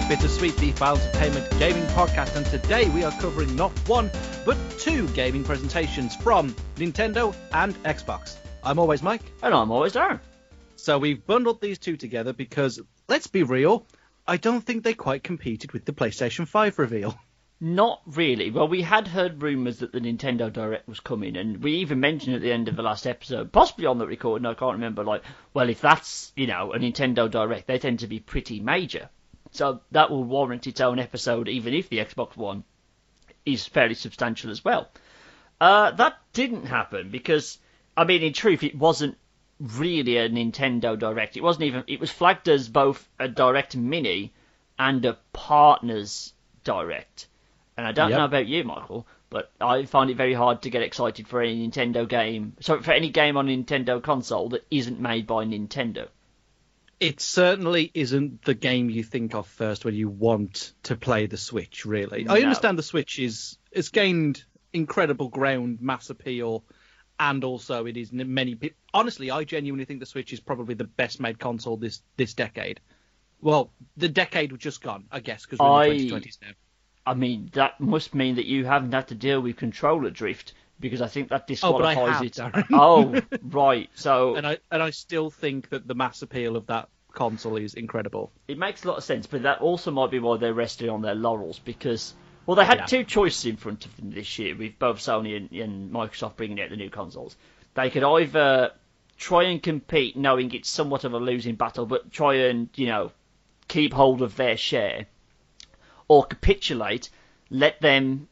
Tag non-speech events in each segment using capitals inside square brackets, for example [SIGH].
Hey, Bittersweet, the File Entertainment Gaming Podcast, and today we are covering not one, but two gaming presentations from Nintendo and Xbox. I'm always Mike. And I'm always Darren. So we've bundled these two together because, let's be real, I don't think they quite competed with the PlayStation 5 reveal. Not really. Well, we had heard rumours that the Nintendo Direct was coming, and we even mentioned at the end of the last episode, possibly on the recording, I can't remember, like, well, if that's, you know, a Nintendo Direct, they tend to be pretty major. So that will warrant its own episode, even if the Xbox One is fairly substantial as well. Uh, that didn't happen because, I mean, in truth, it wasn't really a Nintendo Direct. It wasn't even. It was flagged as both a Direct Mini and a Partners Direct. And I don't Yep. know about you, Michael, but I find it very hard to get excited for any Nintendo game. So for any game on a Nintendo console that isn't made by Nintendo. It certainly isn't the game you think of first when you want to play the Switch, really. I understand the Switch is it's gained incredible ground, mass appeal, and also it is many. pe- Honestly, I genuinely think the Switch is probably the best made console this this decade. Well, the decade was just gone, I guess, because we're I- in the 2020s now. I mean, that must mean that you haven't had to deal with controller drift because I think that Oh, but I disqualifies have, it. Oh, [LAUGHS] right. So And I and I still think that the mass appeal of that console is incredible. it makes a lot of sense, but that also might be why they're resting on their laurels because, well, they had Yeah. two choices in front of them this year with both Sony and, and Microsoft bringing out the new consoles. They could either try and compete, knowing it's somewhat of a losing battle, but try and you know keep hold of their share, or capitulate, let them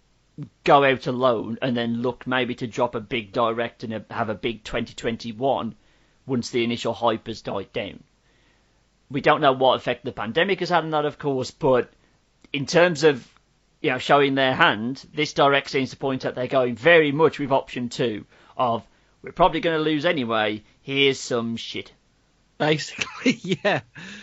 go out alone, and then look maybe to drop a big direct and have a big 2021 once the initial hype has died down. We don't know what effect the pandemic has had on that, of course, but in terms of you know showing their hand, this direct seems to point out they're going very much with option two of we're probably going to lose anyway. Here's some shit. Basically, [LAUGHS] yeah,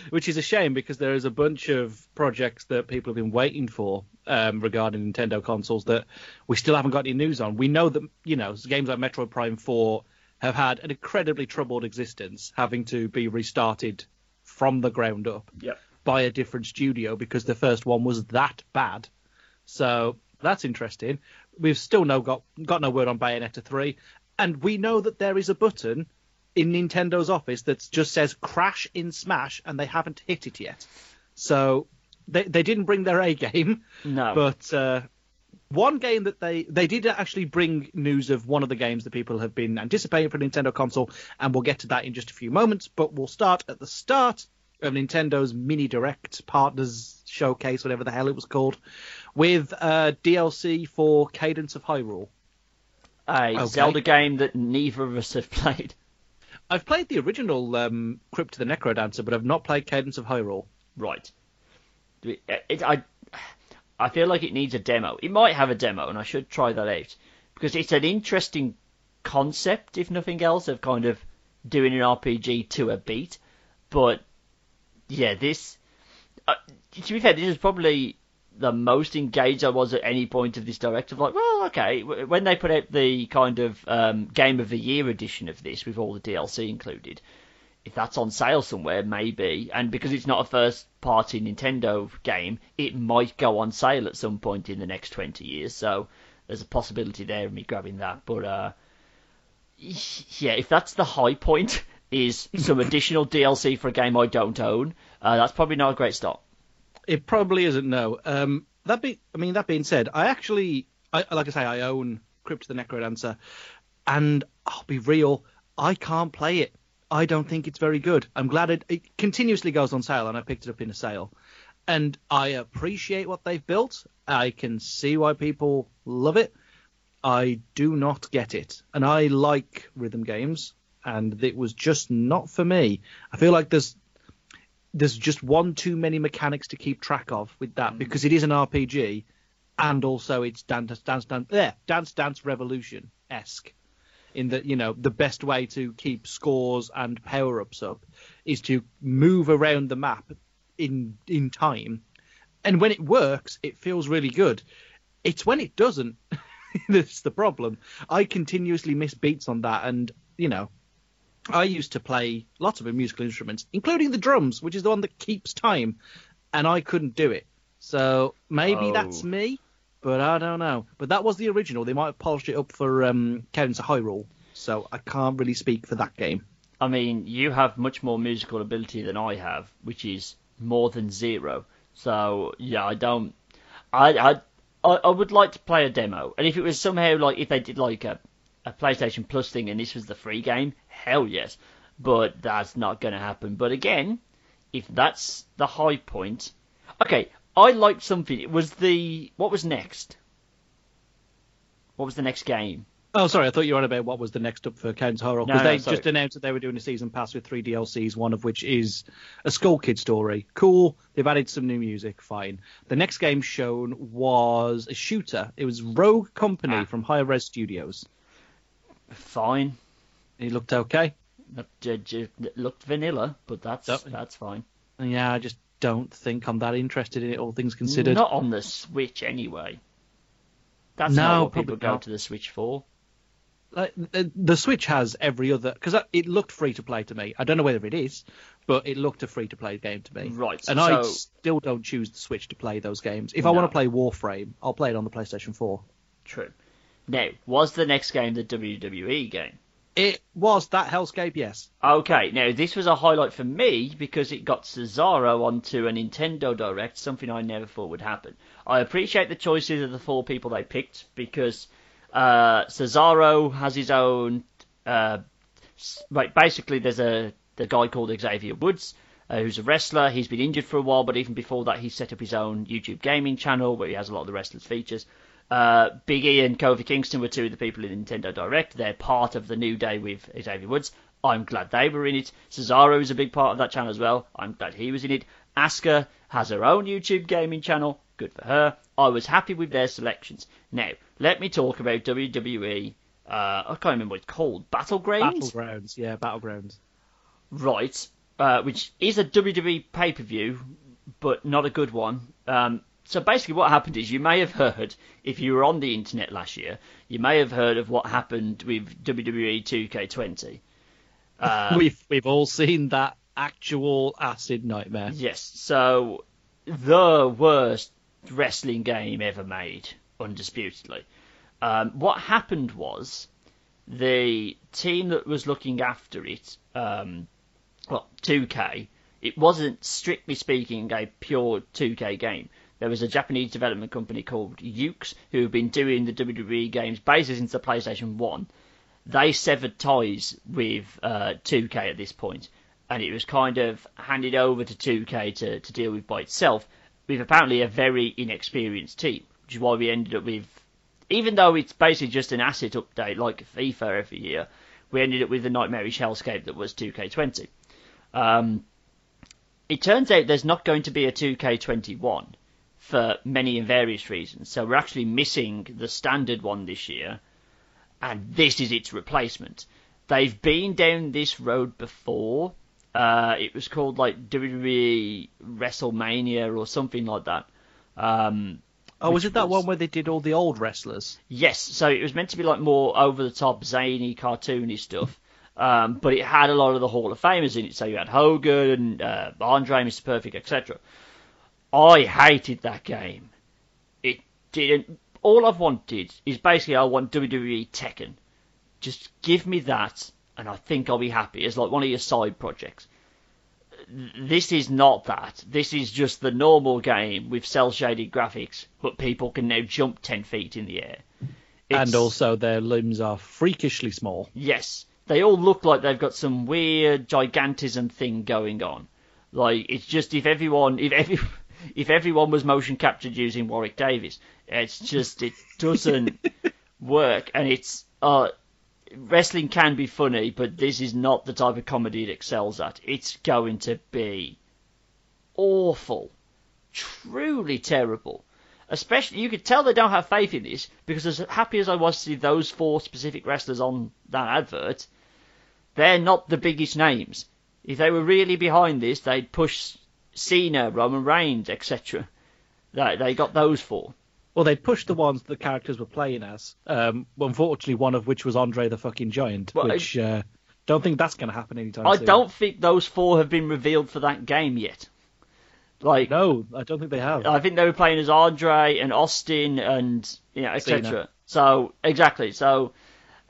which is a shame because there is a bunch of projects that people have been waiting for um, regarding Nintendo consoles that we still haven't got any news on. We know that you know games like Metroid Prime 4 have had an incredibly troubled existence, having to be restarted from the ground up Yep. by a different studio because the first one was that bad. So that's interesting. We've still no got got no word on Bayonetta 3, and we know that there is a button in Nintendo's office that just says crash in Smash, and they haven't hit it yet. So they they didn't bring their A [LAUGHS] game, No. but uh, one game that they they did actually bring news of one of the games that people have been anticipating for Nintendo console, and we'll get to that in just a few moments. But we'll start at the start of Nintendo's mini direct partners showcase, whatever the hell it was called, with uh, DLC for Cadence of Hyrule. a okay. Zelda game that neither of us have [LAUGHS] played. I've played the original um, Crypt of the Necrodancer, but I've not played Cadence of Hyrule. Right. Uh, It, I, I feel like it needs a demo. It might have a demo, and I should try that out because it's an interesting concept, if nothing else, of kind of doing an RPG to a beat. But yeah, this. Uh, to be fair, this is probably the most engaged I was at any point of this direct. Of like, well, okay, when they put out the kind of um, Game of the Year edition of this with all the DLC included, if that's on sale somewhere, maybe. And because it's not a first party Nintendo game, it might go on sale at some point in the next 20 years. So there's a possibility there of me grabbing that. But uh, yeah, if that's the high point, [LAUGHS] is some additional DLC for a game I don't own, uh, that's probably not a great start. It probably isn't. No. Um, that be, I mean, that being said, I actually, I, like I say, I own Crypt of the Necrodancer, and I'll be real, I can't play it. I don't think it's very good. I'm glad it, it continuously goes on sale, and I picked it up in a sale, and I appreciate what they've built. I can see why people love it. I do not get it, and I like rhythm games, and it was just not for me. I feel like there's there's just one too many mechanics to keep track of with that mm. because it is an RPG and also it's dance dance dance dance dance revolution esque in that you know the best way to keep scores and power ups up is to move around the map in in time and when it works it feels really good it's when it doesn't [LAUGHS] that's the problem i continuously miss beats on that and you know I used to play lots of musical instruments, including the drums, which is the one that keeps time. and I couldn't do it. So maybe Oh. that's me, but I don't know. But that was the original. They might have polished it up for um, Cadence of Hyrule, so I can't really speak for that game. I mean, you have much more musical ability than I have, which is more than zero. So yeah, I don't. I I I I would like to play a demo, and if it was somehow like if they did like a a PlayStation Plus thing and this was the free game, hell yes. But that's not going to happen. But again, if that's the high point, okay. I liked something. It was the what was next? What was the next game? Oh, sorry, I thought you were on about what was the next up for Hyrule No, because no, they just announced that they were doing a season pass with three DLCs, one of which is a Skull Kid story. Cool. They've added some new music. Fine. The next game shown was a shooter. It was Rogue Company Ah. from Hi-Rez Studios. Fine. It looked okay. It looked vanilla, but that's Yep. that's fine. Yeah, I just don't think I'm that interested in it, all things considered. Not on the Switch anyway. That's No, not what people go not. to the Switch for. Like, the, the Switch has every other because it looked free to play to me. I don't know whether it is, but it looked a free to play game to me. Right, And I still don't choose the Switch to play those games. If I want to play Warframe, I'll play it on the PlayStation 4. True. Now, was the next game the WWE game? It was that Hellscape, yes. Okay, now this was a highlight for me because it got Cesaro onto a Nintendo Direct, something I never thought would happen. I appreciate the choices of the four people they picked because uh, Cesaro has his own. Uh, basically, there's a the guy called Xavier Woods. Uh, who's a wrestler? He's been injured for a while, but even before that, he set up his own YouTube gaming channel where he has a lot of the wrestlers' features. Uh, Big E and Kofi Kingston were two of the people in Nintendo Direct. They're part of the New Day with Xavier Woods. I'm glad they were in it. Cesaro is a big part of that channel as well. I'm glad he was in it. Asuka has her own YouTube gaming channel. Good for her. I was happy with their selections. Now, let me talk about WWE. Uh, I can't remember what it's called. Battlegrounds? Battlegrounds, yeah, Battlegrounds. Right, uh, which is a WWE pay per view, but not a good one. Um, so basically, what happened is you may have heard, if you were on the internet last year, you may have heard of what happened with WWE 2K20. Uh, [LAUGHS] we've we've all seen that actual acid nightmare. Yes, so the worst wrestling game ever made, undisputedly. Um, what happened was the team that was looking after it, um, well, 2K, it wasn't strictly speaking a pure 2K game. There was a Japanese development company called Yuke's who have been doing the WWE games basically since the PlayStation 1 they severed ties with uh, 2K at this point, and it was kind of handed over to 2K to, to deal with by itself, with apparently a very inexperienced team, which is why we ended up with, even though it's basically just an asset update like FIFA every year, we ended up with the nightmarish hellscape that was 2K20. Um, it turns out there's not going to be a 2K21 for many and various reasons, so we're actually missing the standard one this year and this is its replacement. They've been down this road before. Uh, it was called like WWE WrestleMania or something like that. Um, Oh, was it that was- one where they did all the old wrestlers? Yes, so it was meant to be like more over the top, zany, cartoony stuff. Um, but it had a lot of the Hall of Famers in it. So you had Hogan and uh, Andre, Mr. Perfect, etc. I hated that game. It didn't. All I've wanted is basically I want WWE Tekken. Just give me that, and I think I'll be happy. It's like one of your side projects. This is not that. This is just the normal game with cel shaded graphics, but people can now jump ten feet in the air. It's- And also their limbs are freakishly small. Yes, they all look like they've got some weird gigantism thing going on. Like it's just if everyone, if every, if everyone was motion captured using Warwick Davis, it's just it doesn't [LAUGHS] work, and it's uh, wrestling can be funny, but this is not the type of comedy it excels at. It's going to be awful, truly terrible. Especially, you could tell they don't have faith in this because as happy as I was to see those four specific wrestlers on that advert, they're not the biggest names. If they were really behind this, they'd push Cena, Roman Reigns, etc. They, they got those four. Well, they pushed the ones the characters were playing as. Um, unfortunately, one of which was Andre the fucking Giant, Well, I- which uh, don't think that's going to happen anytime I soon. don't think those four have been revealed for that game yet. Like No, I don't think they have. I think they were playing as Andre and Austin and you know etc. So exactly. So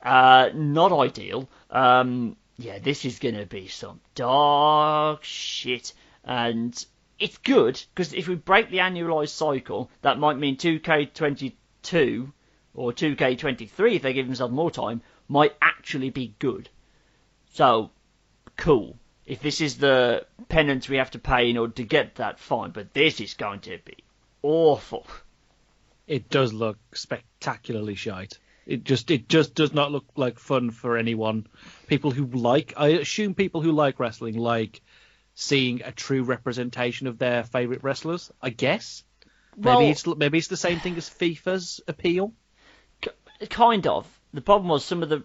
uh, not ideal. Um, yeah, this is gonna be some dark shit, and it's good because if we break the annualized cycle, that might mean 2K22 or 2K23 if they give themselves more time might actually be good. So cool. If this is the penance we have to pay in order to get that, fine. But this is going to be awful. It does look spectacularly shite. It just it just does not look like fun for anyone. People who like, I assume people who like wrestling like seeing a true representation of their favorite wrestlers. I guess. Well- maybe it's maybe it's the same thing as FIFA's appeal. Kind of. The problem was some of the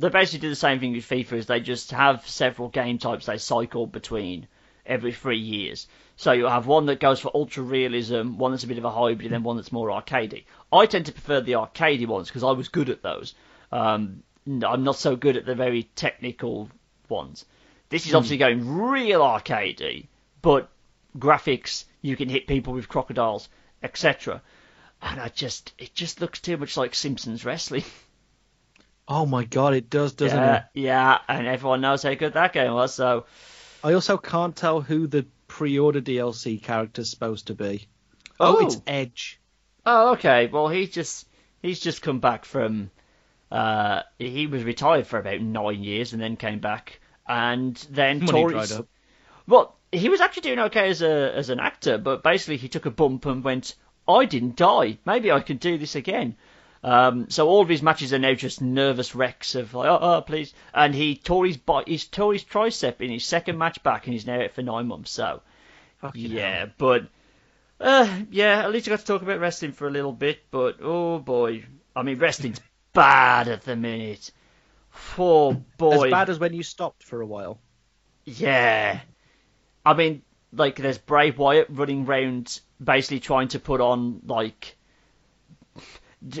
they basically do the same thing with FIFA is they just have several game types they cycle between every three years. So you'll have one that goes for ultra realism, one that's a bit of a hybrid, and then one that's more arcadey. I tend to prefer the arcadey ones because I was good at those. Um, I'm not so good at the very technical ones. This is obviously going real arcadey, but graphics, you can hit people with crocodiles, etc. And I just, it just looks too much like Simpsons wrestling. [LAUGHS] Oh my god, it does, doesn't yeah, it? yeah, and everyone knows how good that game was. So, I also can't tell who the pre-order DLC character's supposed to be. Oh, Oh. it's Edge. oh, okay. Well, he just he's just come back from. Uh, he was retired for about nine years and then came back and then Money tore dried up. Well, he was actually doing okay as a as an actor, but basically he took a bump and went, "I didn't die. Maybe I can do this again." Um, so all of his matches are now just nervous wrecks of like, "Oh, oh please!" And he tore his bi- he tore his tricep in his second match back, and he's now out for nine months. So Fucking yeah, hell. but uh, yeah, at least I got to talk about wrestling for a little bit. But oh boy, I mean wrestling's [LAUGHS] bad at the minute. Oh boy, As bad as when you stopped for a while. yeah. I mean, like, there's Bray Wyatt running around basically trying to put on, like,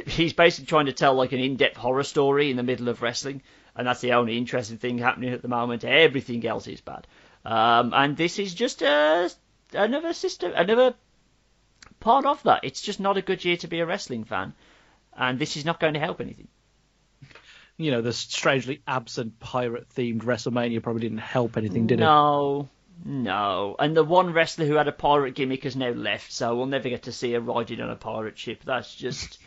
he's basically trying to tell, like, an in depth horror story in the middle of wrestling, and that's the only interesting thing happening at the moment. Everything else is bad. Um, and this is just uh, another system, another part of that. It's just not a good year to be a wrestling fan, and this is not going to help anything. You know, the strangely absent pirate-themed WrestleMania probably didn't help anything, did it? no, no. And the one wrestler who had a pirate gimmick has now left, so we'll never get to see her riding on a pirate ship. That's just,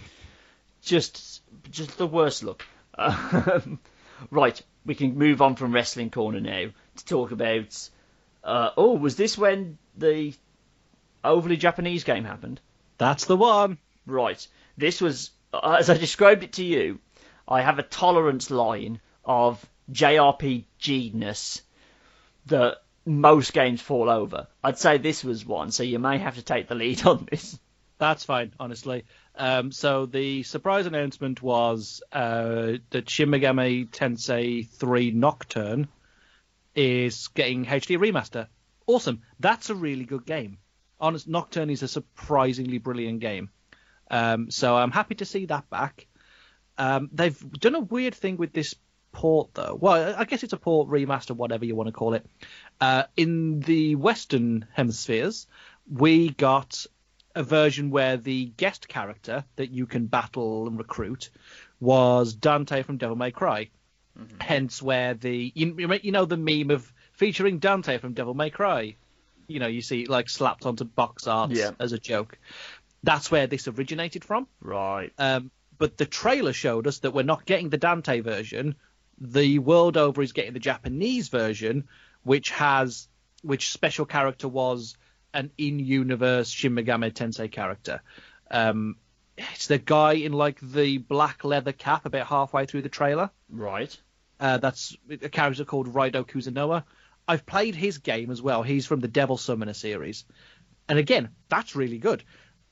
just, just the worst look. Um, right, we can move on from wrestling corner now to talk about. Uh, oh, was this when the overly Japanese game happened? That's the one. Right. This was, uh, as I described it to you, I have a tolerance line of JRPG-ness that most games fall over. I'd say this was one, so you may have to take the lead on this. That's fine, honestly. Um, so the surprise announcement was uh, that Shin Megami Tensei 3 Nocturne is getting HD remaster. Awesome. That's a really good game. Honest, Nocturne is a surprisingly brilliant game. Um, so I'm happy to see that back. Um, they've done a weird thing with this port, though. Well, I guess it's a port, remaster, whatever you want to call it. Uh, in the Western hemispheres, we got a version where the guest character that you can battle and recruit was Dante from Devil May Cry. Hence, where the you, you know the meme of featuring Dante from Devil May Cry. You know, you see like slapped onto box art Yeah. as a joke. That's where this originated from. Right. Um, but the trailer showed us that we're not getting the Dante version. The world over is getting the Japanese version, which has which special character was an in-universe Shin Megami Tensei character. Um, it's the guy in like the black leather cap about halfway through the trailer. Right. Uh, that's a character called Raido Kuzunoha. I've played his game as well. He's from the Devil Summoner series. And again, that's really good.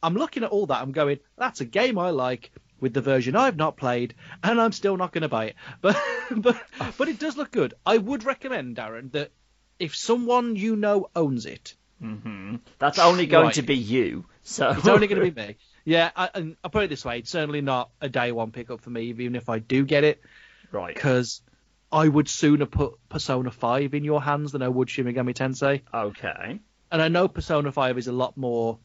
I'm looking at all that. I'm going, that's a game I like with the version I've not played, and I'm still not going to buy it. [LAUGHS] But but but it does look good. I would recommend, Darren, that if someone you know owns it, hmm That's only going Right. to be you. So it's only going to be me. Yeah, I, and I'll put it this way: it's certainly not a day one pickup for me, even if I do get it, right. because I would sooner put Persona 5 in your hands than I would Shin Megami Tensei. Okay. and I know Persona Five is a lot more.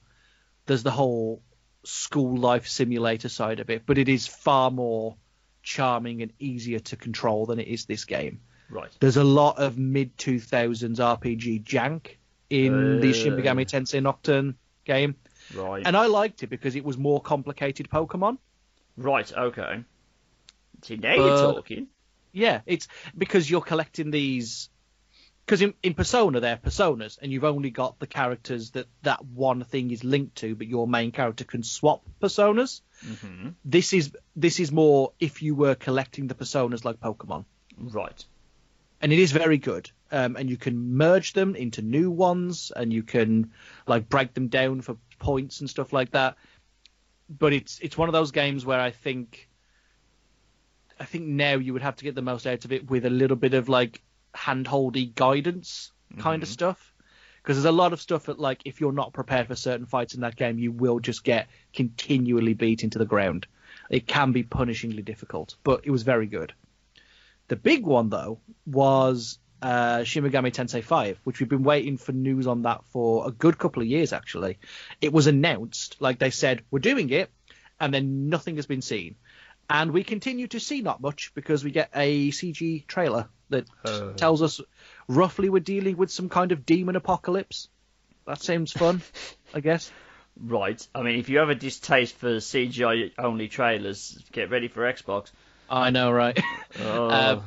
There's the whole school life simulator side of it, but it is far more charming and easier to control than it is this game. Right. There's a lot of mid 2000s RPG jank in the uh. Shin Megami Tensei Nocturne game, Right. and I liked it because it was more complicated Pokemon. Right. Okay. See, now But- you're talking. Yeah, it's because you're collecting these. Because in, in Persona, they're personas, and you've only got the characters that that one thing is linked to, but your main character can swap personas. hmm This is this is more if you were collecting the personas like Pokemon, Right. and it is very good. Um, and you can merge them into new ones, and you can like break them down for points and stuff like that. But it's it's one of those games where I think I think now you would have to get the most out of it with a little bit of like handholdy guidance kind of Mhm. stuff. Because there's a lot of stuff that like if you're not prepared for certain fights in that game, you will just get continually beat into the ground. It can be punishingly difficult, but it was very good. The big one though was uh, Shin Megami Tensei 5, which we've been waiting for news on that for a good couple of years actually. It was announced, like they said, we're doing it, and then nothing has been seen. And we continue to see not much because we get a CG trailer that Uh. tells us roughly we're dealing with some kind of demon apocalypse. That seems fun, [LAUGHS] I guess. Right. I mean, if you have a distaste for CGI only trailers, get ready for Xbox. I know, right? Oh. [LAUGHS] Uh,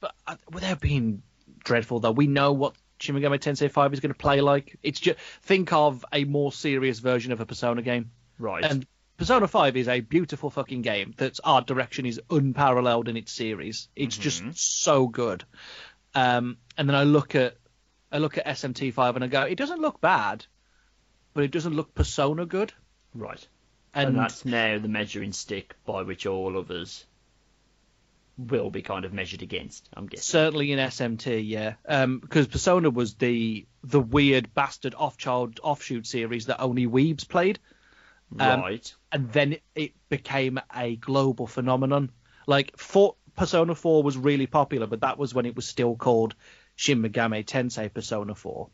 but uh, without being dreadful, though, we know what Shin Megami Tensei 5 is going to play like. It's just think of a more serious version of a Persona game, right. and Persona 5 is a beautiful fucking game. That's art direction is unparalleled in its series. It's Mhm. just so good. Um, and then I look at I look at SMT 5 and I go, it doesn't look bad, but it doesn't look Persona good. right. And, And, that's now the measuring stick by which all others will be kind of measured against. I'm guessing. Certainly in SMT, yeah, because Persona was the the weird bastard off-child offshoot series that only weebs played, um, right. and then it became a global phenomenon. Like for, Persona 4 was really popular, but that was when it was still called Shin Megami Tensei Persona 4.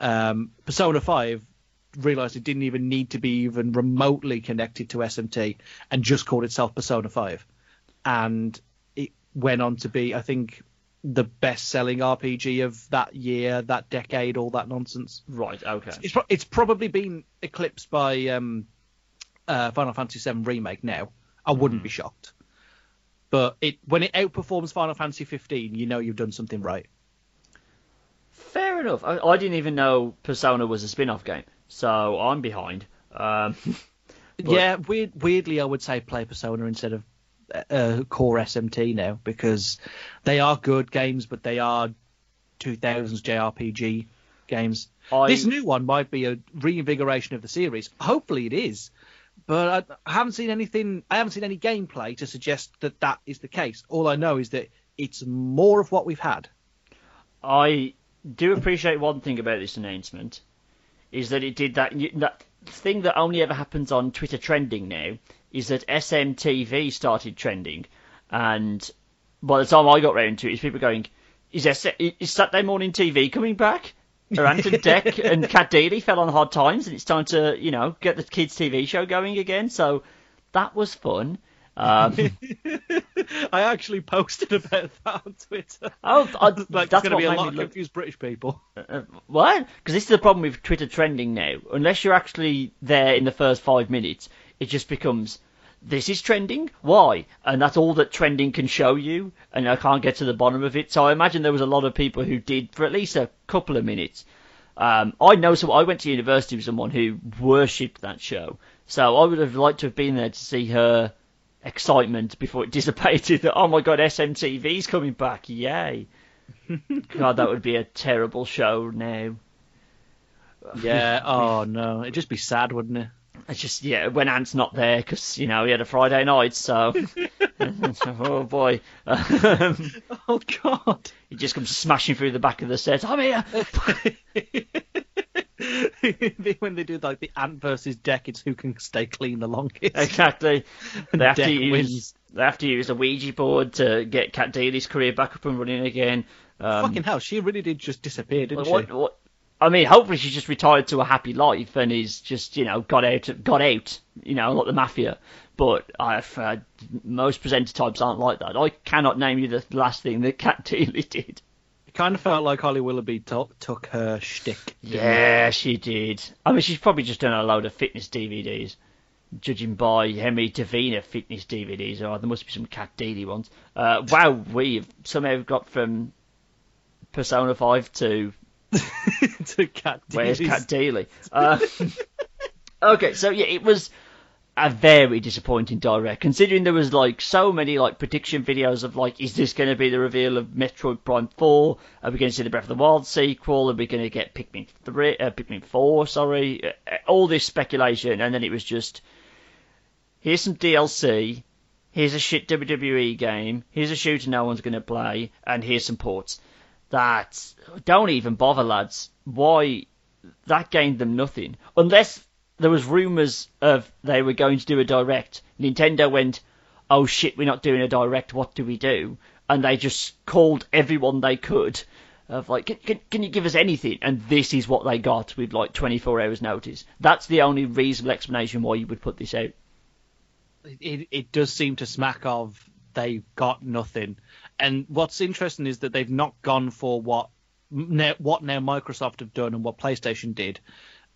Um, Persona 5 realized it didn't even need to be even remotely connected to SMT and just called itself Persona 5. And it went on to be, I think, the best selling RPG of that year, that decade, all that nonsense. Right. Okay. It's, pro- it's probably been eclipsed by um, uh, Final Fantasy VII Remake now. I wouldn't be shocked. But it when it outperforms Final Fantasy 15, you know you've done something right. Fair enough. I, I didn't even know Persona was a spin-off game, so I'm behind. Um, [LAUGHS] But- yeah, weird, weirdly, I would say play Persona instead of uh, core SMT now because they are good games, but they are 2000s JRPG games. I, This new one might be a reinvigoration of the series. Hopefully, it is. But I, haven't seen anything. I haven't seen any gameplay to suggest that that is the case. All I know is that it's more of what we've had. I do appreciate one thing about this announcement is that it did that that thing that only ever happens on Twitter trending now is that SMTV started trending, and by the time I got round to it, is people going, "Is S- is Saturday morning TV coming back?" Or Ant and Dec [LAUGHS] and Cat fell on hard times, and it's time to you know get the kids' TV show going again. So that was fun. Um, [LAUGHS] I actually posted about that on Twitter. oh, I, [LAUGHS] like, that's going to be a lot of look- confused British people. Uh, what? Because this is the problem with Twitter trending now. Unless you're actually there in the first five minutes, it just becomes this is trending. Why? And that's all that trending can show you. And I can't get to the bottom of it. So I imagine there was a lot of people who did for at least a couple of minutes. Um, I know some. I went to university with someone who worshipped that show. So I would have liked to have been there to see her excitement before it [LAUGHS] dissipated. That oh my god, SMTV's coming back! Yay! [LAUGHS] God, that would be a terrible show now. Yeah. [LAUGHS] Oh no, it'd just be sad, wouldn't it? It's just yeah, when Ant's not there because you know he had a Friday night, so [LAUGHS] [LAUGHS] oh boy, um, Oh God. he just comes smashing through the back of the set. I'm here. [LAUGHS] when they do like the ant versus Dec, it's who can stay clean the longest. Exactly. They have to use wins. they have to use a Ouija board to get Cat Deeley's career back up and running again. Um, Fucking hell, she really did just disappear, didn't what, she? what, I mean, hopefully she's just retired to a happy life and is just, you know, got out, got out, you know, like the mafia. But I've uh, most presenter types aren't like that. I cannot name you the last thing that Cat [LAUGHS] Deeley did. It kind of felt like Holly Willoughby to- took her shtick. didn't it? Yeah, she did. I mean, she's probably just done a load of fitness DVDs. Judging by Hemi Davina fitness DVDs, or there must be some Cat Deeley ones. Uh, wow, we've somehow got from Persona 5 to [LAUGHS] to Cat Where's Cat Deeley? [LAUGHS] Uh, okay, so yeah, it was a very disappointing direct, considering there was like so many like prediction videos of like, is this going to be the reveal of Metroid Prime 4? Are we going to see the Breath of the Wild sequel? Are we going to get Pikmin 3, uh, Pikmin 4? Sorry, uh, uh, all this speculation, and then it was just here's some DLC. Here's a shit WWE game. Here's a shooter no one's going to play, and here's some ports. That don't even bother, lads. Why? That gained them nothing. Unless there was rumours of they were going to do a direct. Nintendo went, "Oh shit, we're not doing a direct. What do we do?" And they just called everyone they could. Of like, can, can, can you give us anything? And this is what they got with like 24 hours notice. That's the only reasonable explanation why you would put this out. it, it does seem to smack of they got nothing. And what's interesting is that they've not gone for what now, what now Microsoft have done and what PlayStation did,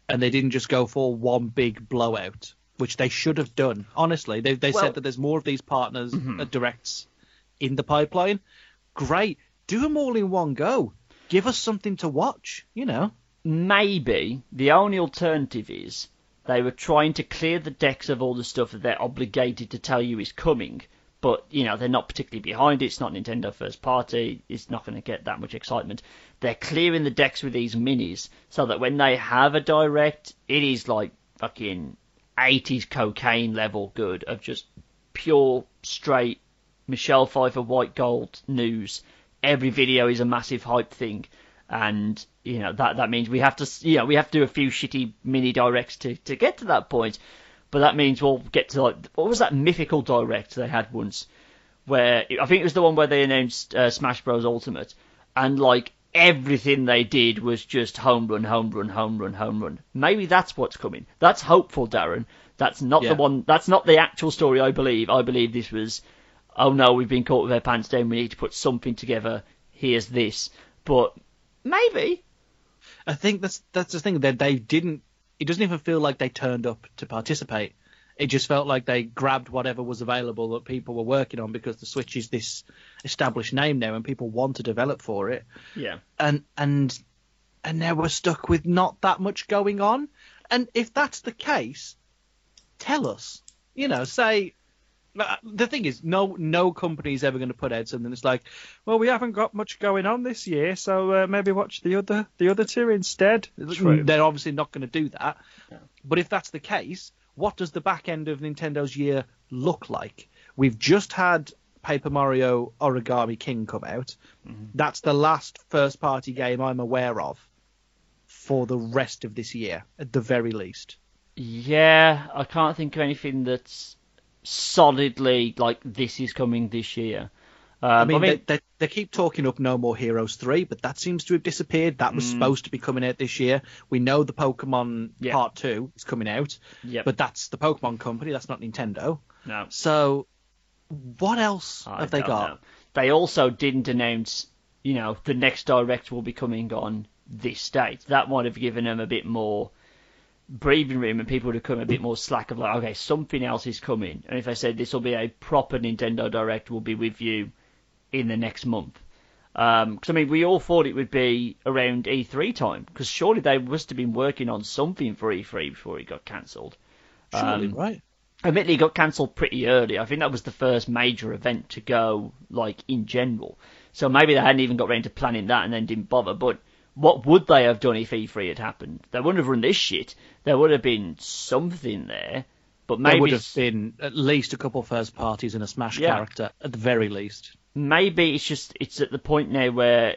and they didn't just go for one big blowout, which they should have done. Honestly, they they Well- said that there's more of these partners uh, directs in the pipeline. Great, do them all in one go. Give us something to watch. You know. maybe the only alternative is they were trying to clear the decks of all the stuff that they're obligated to tell you is coming, but you know they're not particularly behind it. It's not Nintendo first party. It's not going to get that much excitement. They're clearing the decks with these minis so that when they have a direct, it is like fucking 80s cocaine level good of just pure straight Michelle Pfeiffer white gold news. Every video is a massive hype thing, and you know that that means we have to you know we have to do a few shitty mini directs to to get to that point. But that means we'll get to like what was that mythical direct they had once, where I think it was the one where they announced uh, Smash Bros Ultimate, and like everything they did was just home run, home run, home run, home run. Maybe that's what's coming. That's hopeful, Darren. That's not Yeah. the one. That's not the actual story. I believe. I believe this was. Oh no, we've been caught with our pants down. We need to put something together. Here's this. But maybe. I think that's that's the thing that they didn't. It doesn't even feel like they turned up to participate. It just felt like they grabbed whatever was available that people were working on because the Switch is this established name now and people want to develop for it. Yeah. And and and now we're stuck with not that much going on. And if that's the case, tell us. You know, say the thing is, no no company is ever going to put out something that's like, well, we haven't got much going on this year, so uh, maybe watch the other the other two instead. True. They're obviously not going to do that. Yeah. But if that's the case, what does the back end of Nintendo's year look like? We've just had Paper Mario Origami King come out. That's the last first party game I'm aware of for the rest of this year, at the very least. Yeah, I can't think of anything that's solidly like this is coming this year. Um, I mean, They, they, they keep talking up No More Heroes 3, but that seems to have disappeared. That was supposed to be coming out this year. We know the Pokemon Yeah. Part 2 is coming out, Yep. but that's the Pokemon company, that's not Nintendo. no, So, what else I have they got? know. They also didn't announce, you know, the next direct will be coming on this date. That might have given them a bit more breathing room and people would have come a bit more slack of like, okay, something else is coming. And if I said this will be a proper Nintendo Direct, we'll be with you in the next month. Because I mean, we all thought it would be around E3 time, because surely they must have been working on something for E3 before it got cancelled. Surely, Um, right? admittedly it got cancelled pretty early. I think that was the first major event to go, like in general. So maybe they hadn't even got around to planning that and then didn't bother. But what would they have done if E3 had happened? They wouldn't have run this shit. There would have been something there. But maybe there would have been at least a couple first parties and a Smash Yeah. character, at the very least. maybe it's just it's at the point now where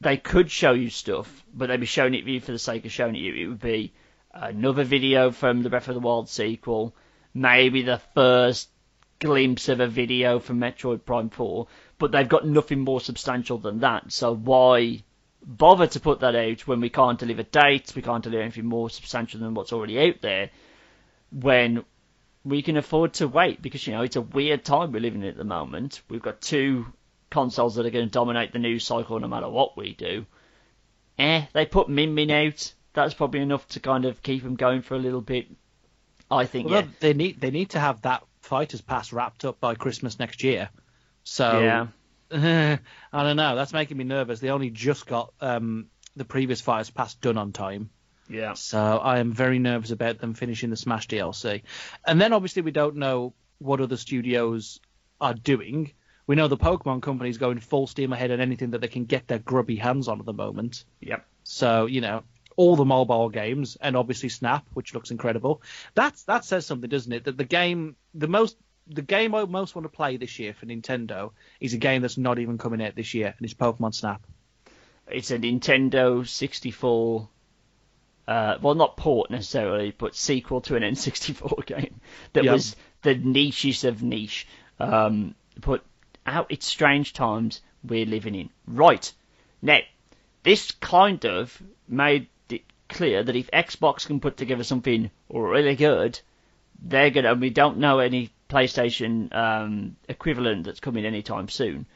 they could show you stuff, but they'd be showing it to you for the sake of showing it you. It would be another video from the Breath of the Wild sequel, maybe the first glimpse of a video from Metroid Prime 4, but they've got nothing more substantial than that. So why bother to put that out when we can't deliver dates, we can't deliver anything more substantial than what's already out there, when we can afford to wait because, you know, it's a weird time we're living in at the moment. We've got two consoles that are going to dominate the news cycle no matter what we do. Eh, they put Min Min out. That's probably enough to kind of keep them going for a little bit. I think. Well, yeah. they need they need to have that fighters pass wrapped up by Christmas next year. So Yeah. I don't know. That's making me nervous. They only just got um, the previous fighters pass done on time. Yeah. So I am very nervous about them finishing the Smash DLC. And then obviously we don't know what other studios are doing. We know the Pokemon company is going full steam ahead on anything that they can get their grubby hands on at the moment. Yep. So you know all the mobile games and obviously Snap, which looks incredible. That's that says something, doesn't it? That the game, the most, the game I most want to play this year for Nintendo is a game that's not even coming out this year, and it's Pokemon Snap. It's a Nintendo 64. Uh, well, not port necessarily, but sequel to an N64 [LAUGHS] game that Yep. was the nichest of niche. Um, but out it's strange times we're living in. Right now, this kind of made it clear that if Xbox can put together something really good, they're gonna. And we don't know any PlayStation um, equivalent that's coming anytime soon.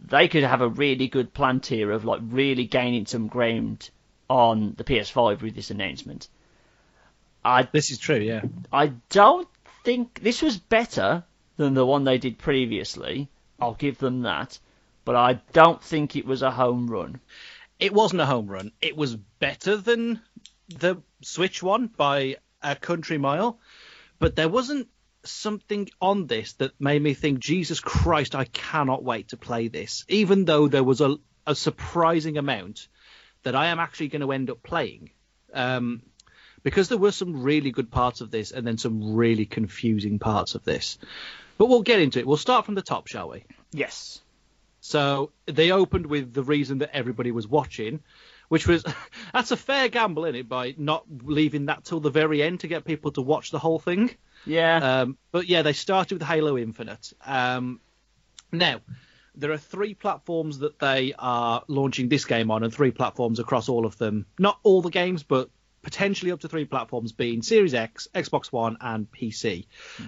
They could have a really good plan here of like really gaining some ground on the PS5 with this announcement. I This is true, yeah. I don't think this was better than the one they did previously. I'll give them that, but I don't think it was a home run. It wasn't a home run. It was better than the Switch one by a country mile, but there wasn't something on this that made me think, Jesus Christ, I cannot wait to play this. Even though there was a, a surprising amount that I am actually going to end up playing. Um, because there were some really good parts of this and then some really confusing parts of this. But we'll get into it. We'll start from the top, shall we? Yes. So they opened with the reason that everybody was watching, which was [LAUGHS] that's a fair gamble in it by not leaving that till the very end to get people to watch the whole thing. Yeah. Um, but yeah, they started with Halo Infinite. Um, now there are three platforms that they are launching this game on, and three platforms across all of them. Not all the games, but potentially up to three platforms, being Series X, Xbox One, and PC.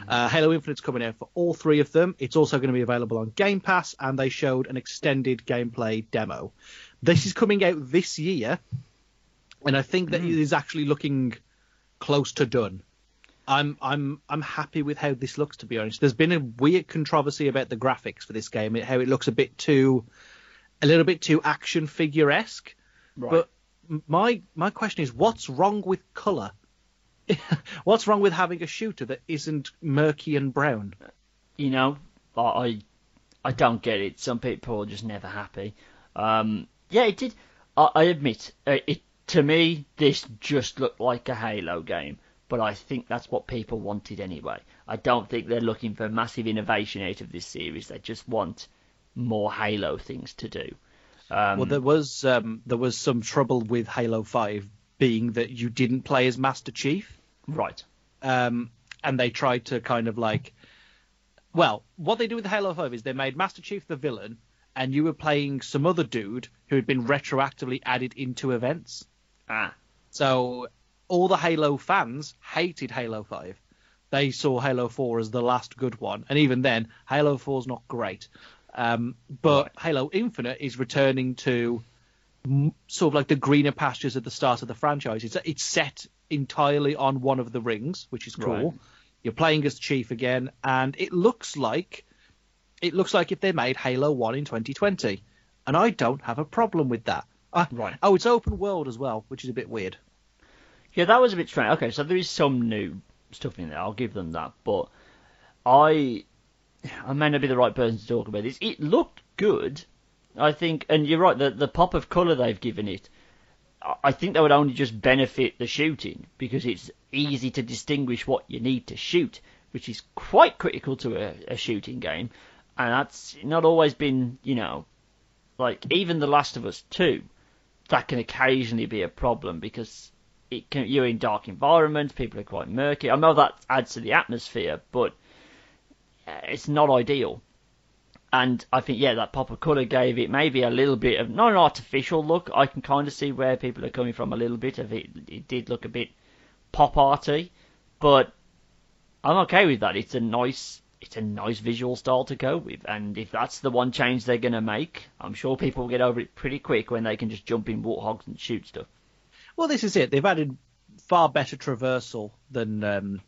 Uh, Halo Infinite's coming out for all three of them. It's also going to be available on Game Pass, and they showed an extended gameplay demo. This is coming out this year, and I think that it is actually looking close to done. I'm I'm I'm happy with how this looks. To be honest, there's been a weird controversy about the graphics for this game, how it looks a bit too, a little bit too action figure esque. right. But my my question is, what's wrong with color? [LAUGHS] what's wrong with having a shooter that isn't murky and brown? you know, I I- don't get it. Some people are just never happy. Um, yeah, it did. I, I admit, uh, it to me this just looked like a Halo game, but I think that's what people wanted anyway. I don't think they're looking for massive innovation out of this series. They just want more Halo things to do. Um, Well, there was um, there was some trouble with Halo Five, being that you didn't play as Master Chief. right. um, and they tried to kind of like, well, what they do with Halo 5 is they made Master Chief the villain, and you were playing some other dude who had been retroactively added into events. Ah, So all the Halo fans hated Halo 5. They saw Halo 4 as the last good one, and even then, Halo 4's not great. Um, but Halo Infinite is returning to m- sort of like the greener pastures at the start of the franchise. It's it's set entirely on one of the rings, which is cool. Right. You're playing as Chief again, and it looks like it looks like if they made Halo One in 2020, and I don't have a problem with that. I- Right. Oh, it's open world as well, which is a bit weird. Yeah, that was a bit strange. Okay, so there is some new stuff in there. I'll give them that, but I, I may not be the right person to talk about this. It looked good, I think, and you're right. The the pop of colour they've given it, I- I think that would only just benefit the shooting because it's easy to distinguish what you need to shoot, which is quite critical to a, a shooting game, and that's not always been, you know, like even The Last of Us Two that can occasionally be a problem because it can, you're in dark environments, people are quite murky. I know that adds to the atmosphere, but uh, it's not ideal. And I think, yeah, that pop of colour gave it maybe a little bit of, not an artificial look. I can kind of see where people are coming from a little bit of it. It did look a bit pop arty, but I'm okay with that. It's a nice, it's a nice visual style to go with. And if that's the one change they're going to make, I'm sure people will get over it pretty quick when they can just jump in warthogs and shoot stuff. Well, this is it. They've added far better traversal than um,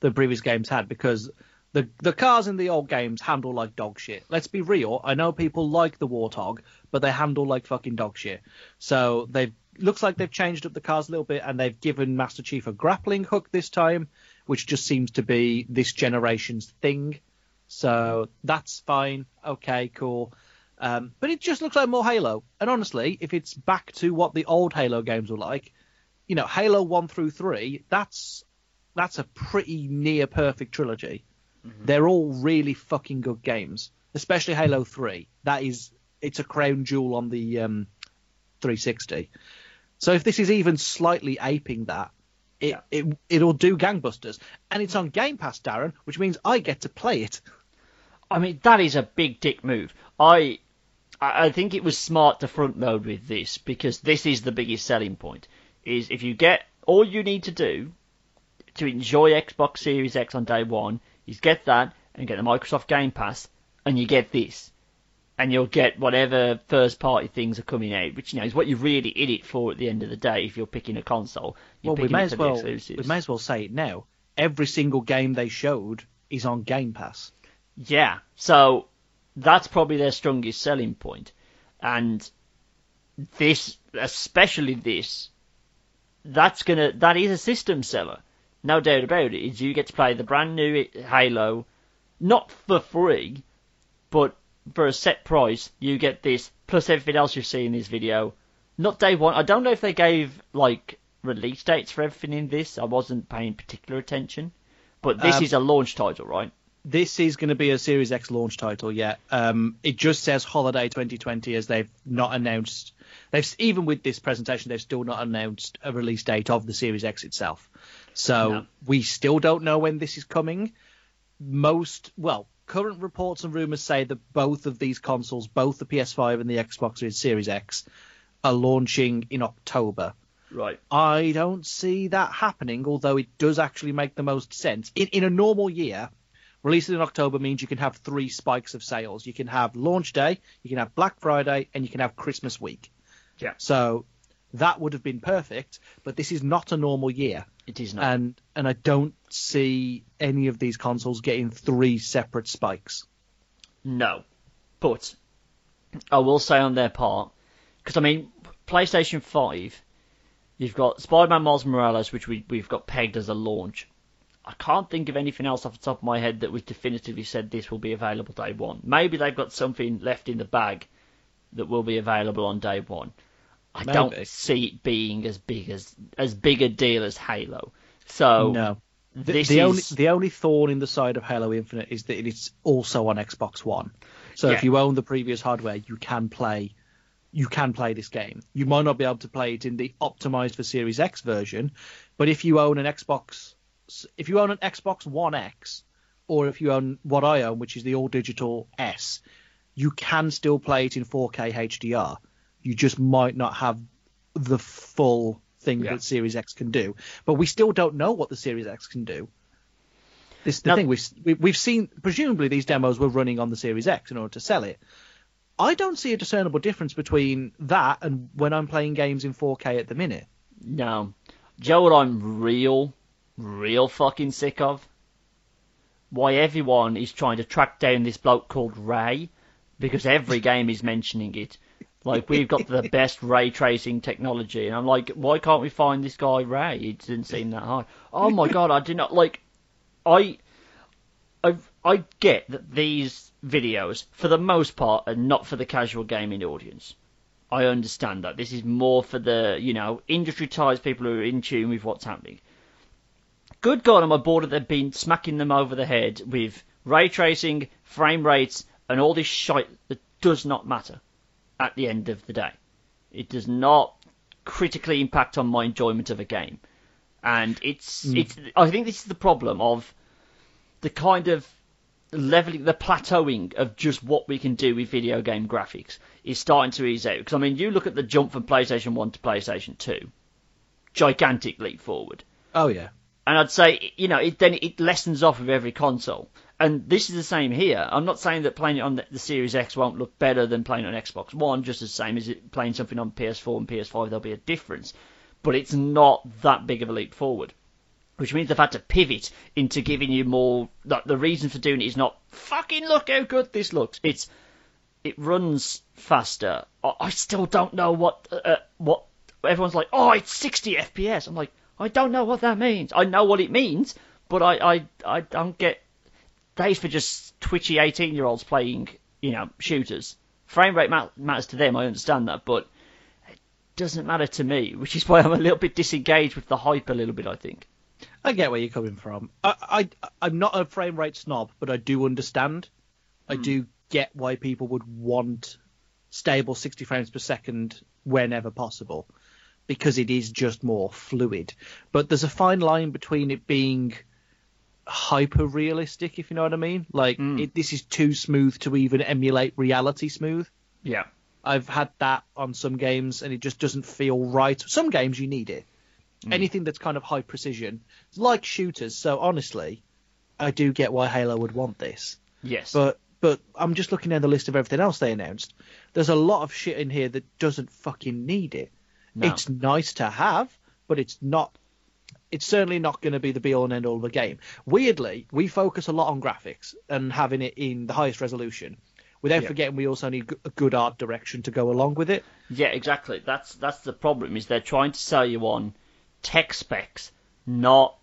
the previous games had because the the cars in the old games handle like dog shit. Let's be real. I know people like the Warthog, but they handle like fucking dog shit. So they've looks like they've changed up the cars a little bit and they've given Master Chief a grappling hook this time, which just seems to be this generation's thing. So that's fine. Okay, cool. Um, but it just looks like more Halo. And honestly, if it's back to what the old Halo games were like, you know, Halo one through three, that's that's a pretty near perfect trilogy. Mm-hmm. They're all really fucking good games, especially Halo three. That is, it's a crown jewel on the um, 360. So if this is even slightly aping that, it, yeah. it it'll do gangbusters, and it's on Game Pass, Darren, which means I get to play it. I mean, that is a big dick move. I I think it was smart to front load with this because this is the biggest selling point. Is if you get all you need to do to enjoy Xbox Series X on day one is get that and get the Microsoft Game Pass, and you get this and you'll get whatever first party things are coming out, which you know is what you're really in it for at the end of the day. If you're picking a console, well, we may as well we may as well say it now. Every single game they showed is on Game Pass. Yeah, so that's probably their strongest selling point, and this, especially this, that's gonna that is a system seller, no doubt about it. Is you get to play the brand new Halo, not for free, but for a set price, you get this plus everything else you see in this video. Not day one. I don't know if they gave like release dates for everything in this. I wasn't paying particular attention, but this um, is a launch title, right? This is going to be a Series X launch title. yet. Um, it just says holiday 2020 as they've not announced. They've even with this presentation, they've still not announced a release date of the Series X itself. So no. we still don't know when this is coming. Most well, current reports and rumors say that both of these consoles, both the PS5 and the Xbox Series X, are launching in October. Right. I don't see that happening, although it does actually make the most sense. In, in a normal year, releasing in October means you can have three spikes of sales. You can have launch day, you can have Black Friday, and you can have Christmas week. Yeah. So that would have been perfect, but this is not a normal year. It is not. And and I don't see any of these consoles getting three separate spikes. No, but I will say on their part, because I mean, PlayStation Five, you've got Spider-Man Miles Morales, which we we've got pegged as a launch. I can't think of anything else off the top of my head that was definitively said this will be available day one. Maybe they've got something left in the bag that will be available on day one. I Maybe. don't see it being as big as as big a deal as Halo. So no. The, the is... only the only thorn in the side of Halo Infinite is that it's also on Xbox One. So yeah. if you own the previous hardware, you can play you can play this game. You might not be able to play it in the optimized for Series X version, but if you own an Xbox if you own an Xbox One X or if you own what I own, which is the all digital S, you can still play it in 4K HDR you just might not have the full thing yeah. that Series X can do. But we still don't know what the Series X can do. This is the now, thing we've we've seen. Presumably, these demos were running on the Series X in order to sell it. I don't see a discernible difference between that and when I'm playing games in 4K at the minute. No, Joe, what I'm real, real fucking sick of. Why everyone is trying to track down this bloke called Ray, because every [LAUGHS] game is mentioning it. Like we've got the best ray tracing technology, and I'm like, why can't we find this guy Ray? It didn't seem that hard. Oh my god, I did not like. I, I, I get that these videos, for the most part, are not for the casual gaming audience. I understand that this is more for the you know industry ties people who are in tune with what's happening. Good God, am I bored that they've been smacking them over the head with ray tracing, frame rates, and all this shit that does not matter at the end of the day. It does not critically impact on my enjoyment of a game. And it's mm. it's I think this is the problem of the kind of leveling, the plateauing of just what we can do with video game graphics is starting to ease out. Because I mean, you look at the jump from PlayStation 1 to PlayStation 2, gigantic leap forward. Oh yeah. And I'd say, you know, it, then it lessens off with every console. And this is the same here. I'm not saying that playing it on the, the Series X won't look better than playing on Xbox One, just the same as it, playing something on PS4 and PS5, there'll be a difference. But it's not that big of a leap forward which means they've had to pivot into giving you more. Like, the reason for doing it is not fucking look how good this looks. It's it runs faster. I, I still don't know what uh, uh what everyone's like. Oh, it's 60 FPS. I'm like, I don't know what that means. I know what it means, but I I I don't get days for just twitchy 18 year olds playing you know shooters. Frame rate matters to them. I understand that, but it doesn't matter to me, which is why I'm a little bit disengaged with the hype a little bit. I think. I get where you're coming from. I, I I'm not a frame rate snob, but I do understand. I hmm. do get why people would want stable 60 frames per second whenever possible, because it is just more fluid. But there's a fine line between it being hyper realistic, if you know what I mean. Like hmm. it, this is too smooth to even emulate reality smooth. Yeah. I've had that on some games, and it just doesn't feel right. Some games you need it. Hmm. Anything that's kind of high precision, it's like shooters. So honestly, I do get why Halo would want this. Yes. But but I'm just looking down the list of everything else they announced. There's a lot of shit in here that doesn't fucking need it. No. It's nice to have, but it's not. It's certainly not going to be the be all and end all of the game. Weirdly, we focus a lot on graphics and having it in the highest resolution, without Yeah. forgetting we also need a good art direction to go along with it. Yeah, exactly. That's that's the problem. Is they're trying to sell you on tech specs, not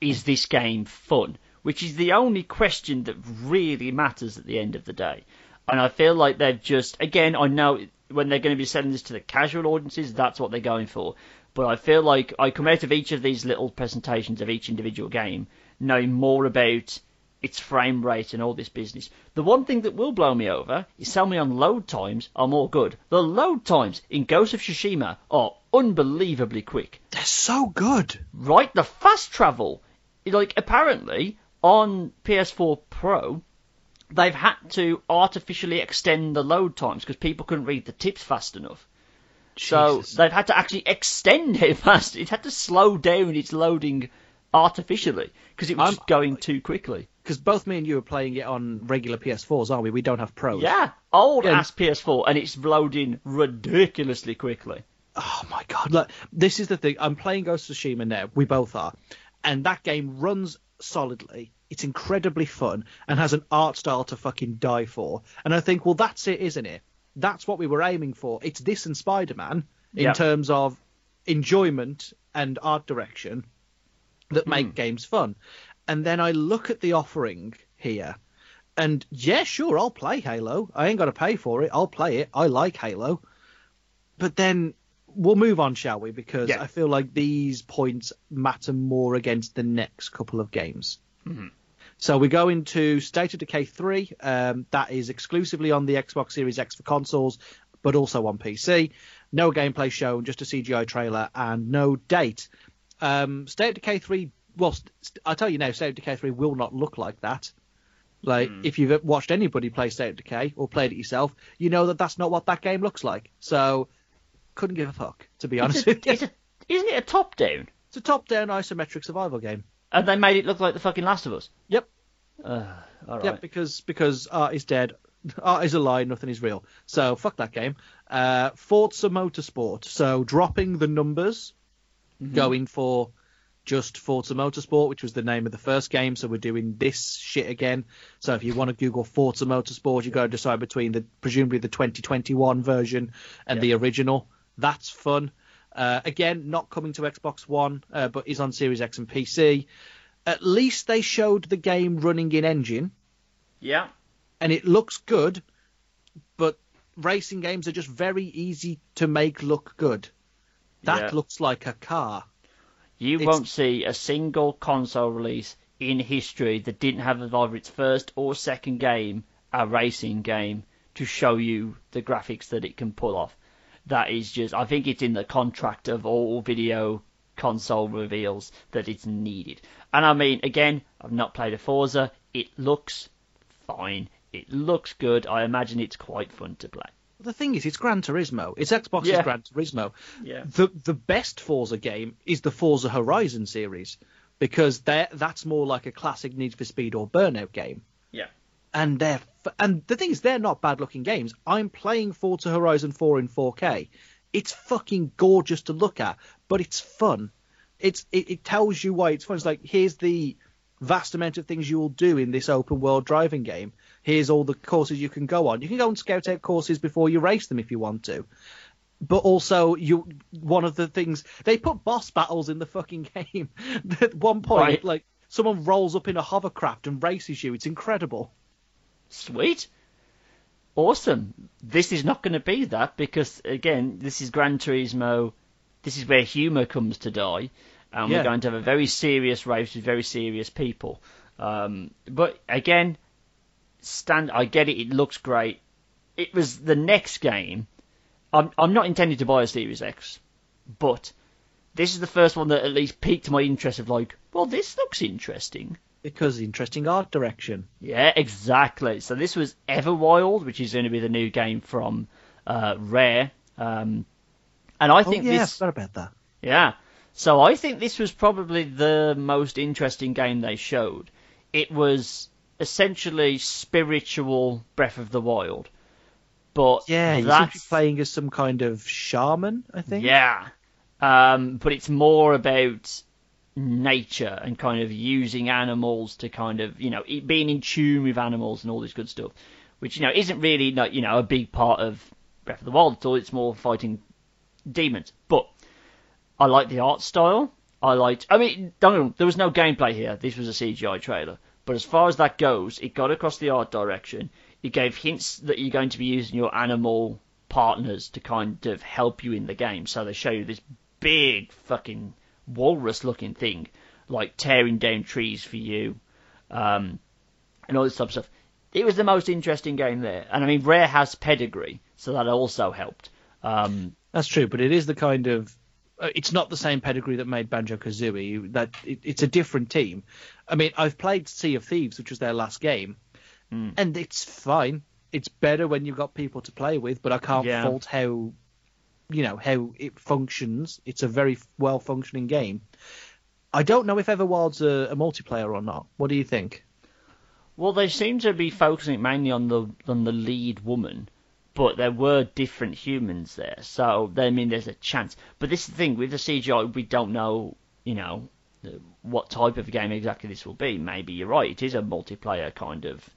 is this game fun, which is the only question that really matters at the end of the day. And I feel like they've just again, I know when they're going to be selling this to the casual audiences, that's what they're going for. But I feel like I come out of each of these little presentations of each individual game knowing more about its frame rate and all this business. The one thing that will blow me over is tell me on load times are more good. The load times in Ghost of Tsushima are unbelievably quick. They're so good. Right, the fast travel, like apparently on PS4 Pro, they've had to artificially extend the load times because people couldn't read the tips fast enough. So they've had to actually extend it [LAUGHS] fast. It had to slow down its loading artificially because it was going too quickly. because both me and you are playing it on regular PS4s, aren't we? We don't have pros. Yeah, old Yeah. ass PS4, and it's loading ridiculously quickly. Oh my god! Look, this is the thing. I'm playing Ghost of Tsushima now. We both are, and that game runs solidly. It's incredibly fun and has an art style to fucking die for. And I think, well, that's it, isn't it? That's what we were aiming for. It's this and Spider-Man in Yeah. terms of enjoyment and art direction that make hmm. games fun. And then I look at the offering here, and yeah, sure, I'll play Halo. I ain't got to pay for it. I'll play it. I like Halo. But then we'll move on, shall we? Because Yeah. I feel like these points matter more against the next couple of games. So we go into State of Decay 3. Um, that is exclusively on the Xbox Series X for consoles, but also on PC. No gameplay shown, just a CGI trailer and no date. Um, State of Decay 3, well, st- I'll tell you now, State of Decay 3 will not look like that. Like, if you've watched anybody play State of Decay or played it yourself, you know that that's not what that game looks like. So, couldn't give a fuck, to be honest It's a, with you. it's a, isn't it a top down? It's a top-down isometric survival game. And they made it look like the fucking Last of Us. Yep. Uh, all right. Yep, because because art is dead, [LAUGHS] art is a lie, nothing is real. So fuck that game. Uh, Forza Motorsport. So dropping the numbers, going for just Forza Motorsport, which was the name of the first game. So we're doing this shit again. So if you want to Google Forza Motorsport, you got to decide between the presumably the 2021 version and the original. That's fun. Uh, again, not coming to Xbox One, uh, but is on Series X and PC. At least they showed the game running in engine Yeah. and it looks good, but racing games are just very easy to make look good. That Yeah. looks like a car. You It's- won't see a single console release in history that didn't have either its first or second game a racing game to show you the graphics that it can pull off. That is just, I think it's in the contract of all video console reveals that it's needed. And I mean, again, I've not played a Forza. It looks fine. It looks good. I imagine it's quite fun to play. The thing is, it's Gran Turismo. It's Xbox's Yeah. Gran Turismo. Yeah. The the best Forza game is the Forza Horizon series because that that's more like a classic Need for Speed or Burnout game. And they're f- and the thing is, they're not bad looking games. I'm playing Forza Horizon 4 in 4K. It's fucking gorgeous to look at, but it's fun. It's it, it tells you why it's fun. It's like here's the vast amount of things you will do in this open world driving game. Here's all the courses you can go on. You can go and scout out courses before you race them if you want to. But also, you one of the things they put boss battles in the fucking [LAUGHS] game. At one point, Right. like someone rolls up in a hovercraft and races you. It's incredible. Sweet. Awesome. This is not going to be that because, again, this is Gran Turismo. This is where humour comes to die. And Yeah. we're going to have a very serious race with very serious people. Um, but, again, stand. I get it. It looks great. It was the next game. I'm, I'm not intending to buy a Series X, but this is the first one that at least piqued my interest of like, well, this looks interesting. Because interesting art direction. Yeah, exactly. So this was Everwild, which is going to be the new game from uh, Rare. Um, and I think oh, yeah, this, I forgot about that. yeah. So I think this was probably the most interesting game they showed. It was essentially spiritual Breath of the Wild, but Yeah, that's playing as some kind of shaman, I think. yeah. Um, but it's more about nature and kind of using animals to kind of, you know, being in tune with animals and all this good stuff, which, you know, isn't really, like, you know, a big part of Breath of the Wild at all. It's more fighting demons. But I like the art style. I liked, I mean, wrong, there was no gameplay here. This was a CGI trailer. But as far as that goes, it got across the art direction. It gave hints that you're going to be using your animal partners to kind of help you in the game. So they show you this big fucking walrus looking thing, like tearing down trees for you, um, and all this type of stuff. It was the most interesting game there. And I mean, Rare has pedigree, so that also helped. Um, That's true, but it is the kind of. Uh, it's not the same pedigree that made Banjo Kazooie. That it, it's a different team. I mean, I've played Sea of Thieves, which was their last game, Mm. and it's fine. It's better when you've got people to play with, but I can't Yeah. fault how, you know, how it functions. It's a very well functioning game. I don't know if Everwild's a, a multiplayer or not. What do you think? Well, they seem to be focusing mainly on the on the lead woman, but there were different humans there, so I mean, there's a chance. But this is the thing with the CGI, we don't know, you know, what type of game exactly this will be. Maybe you're right; it is a multiplayer kind of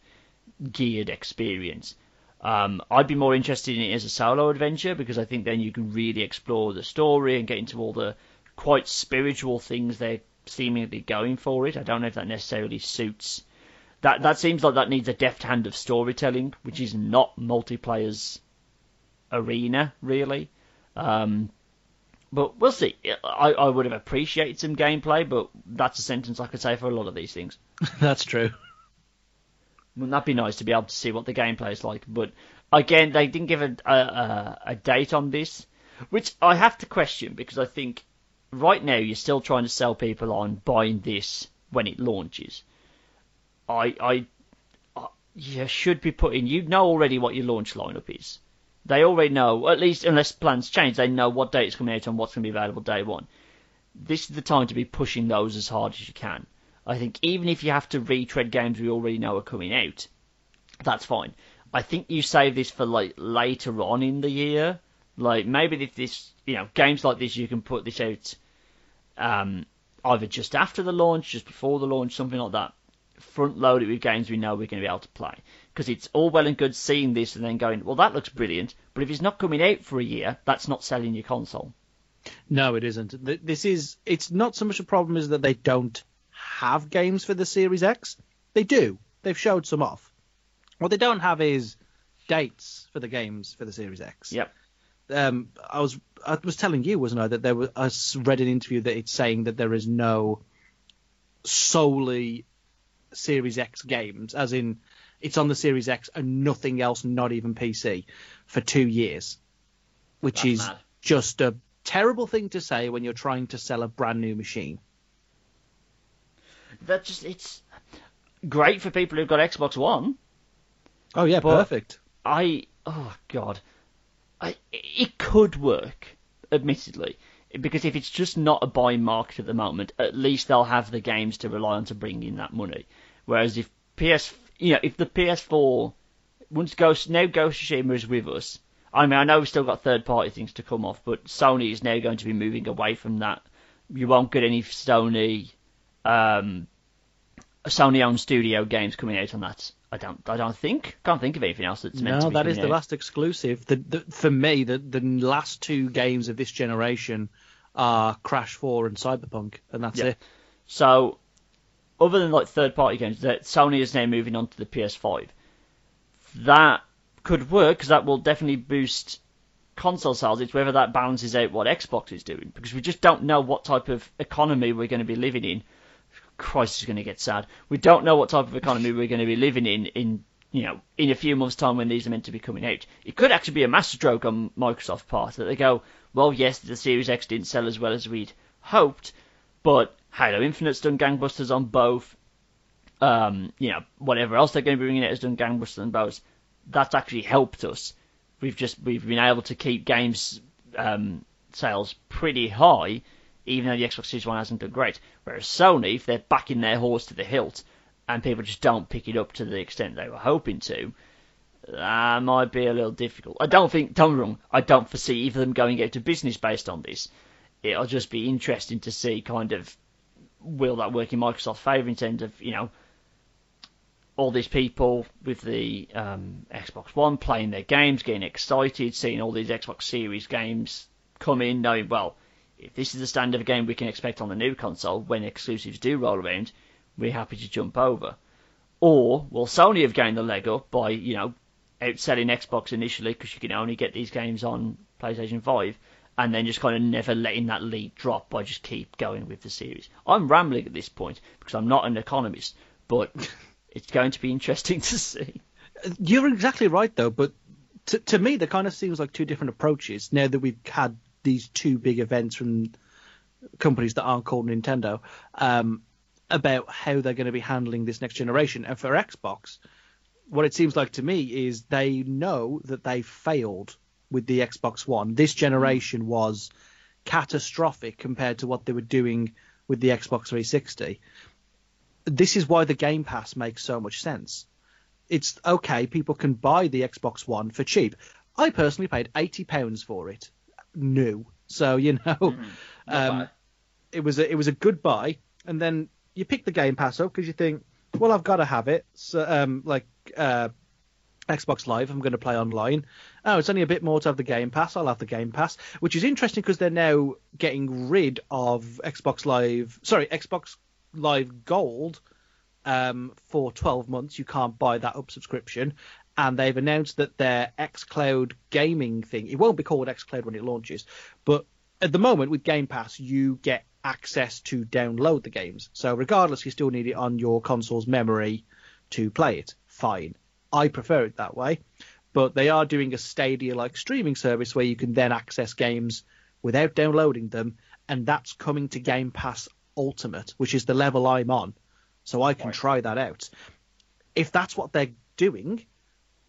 geared experience. Um, I'd be more interested in it as a solo adventure because I think then you can really explore the story and get into all the quite spiritual things they're seemingly going for it. I don't know if that necessarily suits that that seems like that needs a deft hand of storytelling, which is not multiplayer's arena really. Um, but we'll see. I, I would have appreciated some gameplay, but that's a sentence I could say for a lot of these things. [LAUGHS] That's true. Wouldn't that be nice to be able to see what the gameplay is like? But again, they didn't give a, a, a, date on this, which I have to question because I think right now you're still trying to sell people on buying this when it launches. I, I, I you should be putting. You know already what your launch lineup is. They already know, at least unless plans change, they know what date it's coming out and what's going to be available day one. This is the time to be pushing those as hard as you can. I think even if you have to retread games we already know are coming out, that's fine. I think you save this for like later on in the year. Like maybe if this, you know, games like this, you can put this out um, either just after the launch, just before the launch, something like that. Front load it with games we know we're going to be able to play. Because it's all well and good seeing this and then going, well, that looks brilliant, but if it's not coming out for a year, that's not selling your console. No, it isn't. This is. It's not so much a problem as that they don't have games for the Series X. They do. They've showed some off. What they don't have is dates for the games for the Series X. Yep. Um, I was I was telling you, wasn't I, that there was I read an interview that it's saying that there is no solely Series X games, as in it's on the Series X and nothing else, not even PC, for two years, which That's is mad. just a terrible thing to say when you're trying to sell a brand new machine. That just, it's great for people who've got Xbox One. Oh yeah, But- perfect. I oh god, I it could work, admittedly, because if it's just not a buying market at the moment, at least they'll have the games to rely on to bring in that money. Whereas if PS, you know, if the PS4 once Ghost now Ghost of Tsushima is with us, I mean I know we've still got third party things to come off, but Sony is now going to be moving away from that. You won't get any Sony, um, Sony owned studio games coming out on that. I don't, I don't think, can't think of anything else that's meant to No, that is the out. last exclusive. The, the, for me, the, the last two games of this generation are Crash 4 and Cyberpunk, and that's Yeah. it. So, other than like third party games, that Sony is now moving on to the PS5. That could work because that will definitely boost console sales. It's whether that balances out what Xbox is doing because we just don't know what type of economy we're going to be living in. Christ is going to get sad. We don't know what type of economy we're going to be living in in you know in a few months' time when these are meant to be coming out. It could actually be a masterstroke on Microsoft's part that they go, well, yes, the Series X didn't sell as well as we'd hoped, but Halo Infinite's done gangbusters on both. Um, you know, whatever else they're going to be bringing out has done gangbusters on both. That's actually helped us. We've just we've been able to keep games um, sales pretty high, even though the Xbox Series One hasn't done great. Whereas Sony, if they're backing their horse to the hilt, and people just don't pick it up to the extent they were hoping to, that might be a little difficult. I don't think, don't wrong, I don't foresee either of them going out of business based on this. It'll just be interesting to see kind of will that work in Microsoft's favour in terms of, you know, all these people with the um, Xbox One playing their games, getting excited, seeing all these Xbox Series games come in, knowing, well, if this is the standard of game we can expect on the new console, when exclusives do roll around, we're happy to jump over. Or will Sony have gained the leg up by, you know, outselling Xbox initially because you can only get these games on PlayStation 5, and then just kind of never letting that lead drop by just keep going with the series. I'm rambling at this point because I'm not an economist, but [LAUGHS] it's going to be interesting to see. You're exactly right, though, but to, to me, there kind of seems like two different approaches now that we've had these two big events from companies that aren't called Nintendo um, about how they're going to be handling this next generation. And for Xbox, what it seems like to me is they know that they failed with the Xbox One. This generation was catastrophic compared to what they were doing with the Xbox 360. This is why the Game Pass makes so much sense. It's okay, people can buy the Xbox One for cheap. I personally paid eighty pounds for it, new. So you [LAUGHS] know, um, it was a, it was a good buy. And then you pick the Game Pass up because you think, well, I've got to have it. So um, like uh, Xbox Live, I'm going to play online. Oh, it's only a bit more to have the Game Pass. I'll have the Game Pass, which is interesting because they're now getting rid of Xbox Live. Sorry, Xbox Live Gold um, for 12 months. You can't buy that up subscription. And they've announced that their xCloud gaming thing, it won't be called xCloud when it launches, but at the moment with Game Pass, you get access to download the games. So regardless, you still need it on your console's memory to play it. Fine. I prefer it that way. But they are doing a Stadia like streaming service where you can then access games without downloading them. And that's coming to Game Pass Ultimate, which is the level I'm on. So I can Right. try that out. If that's what they're doing,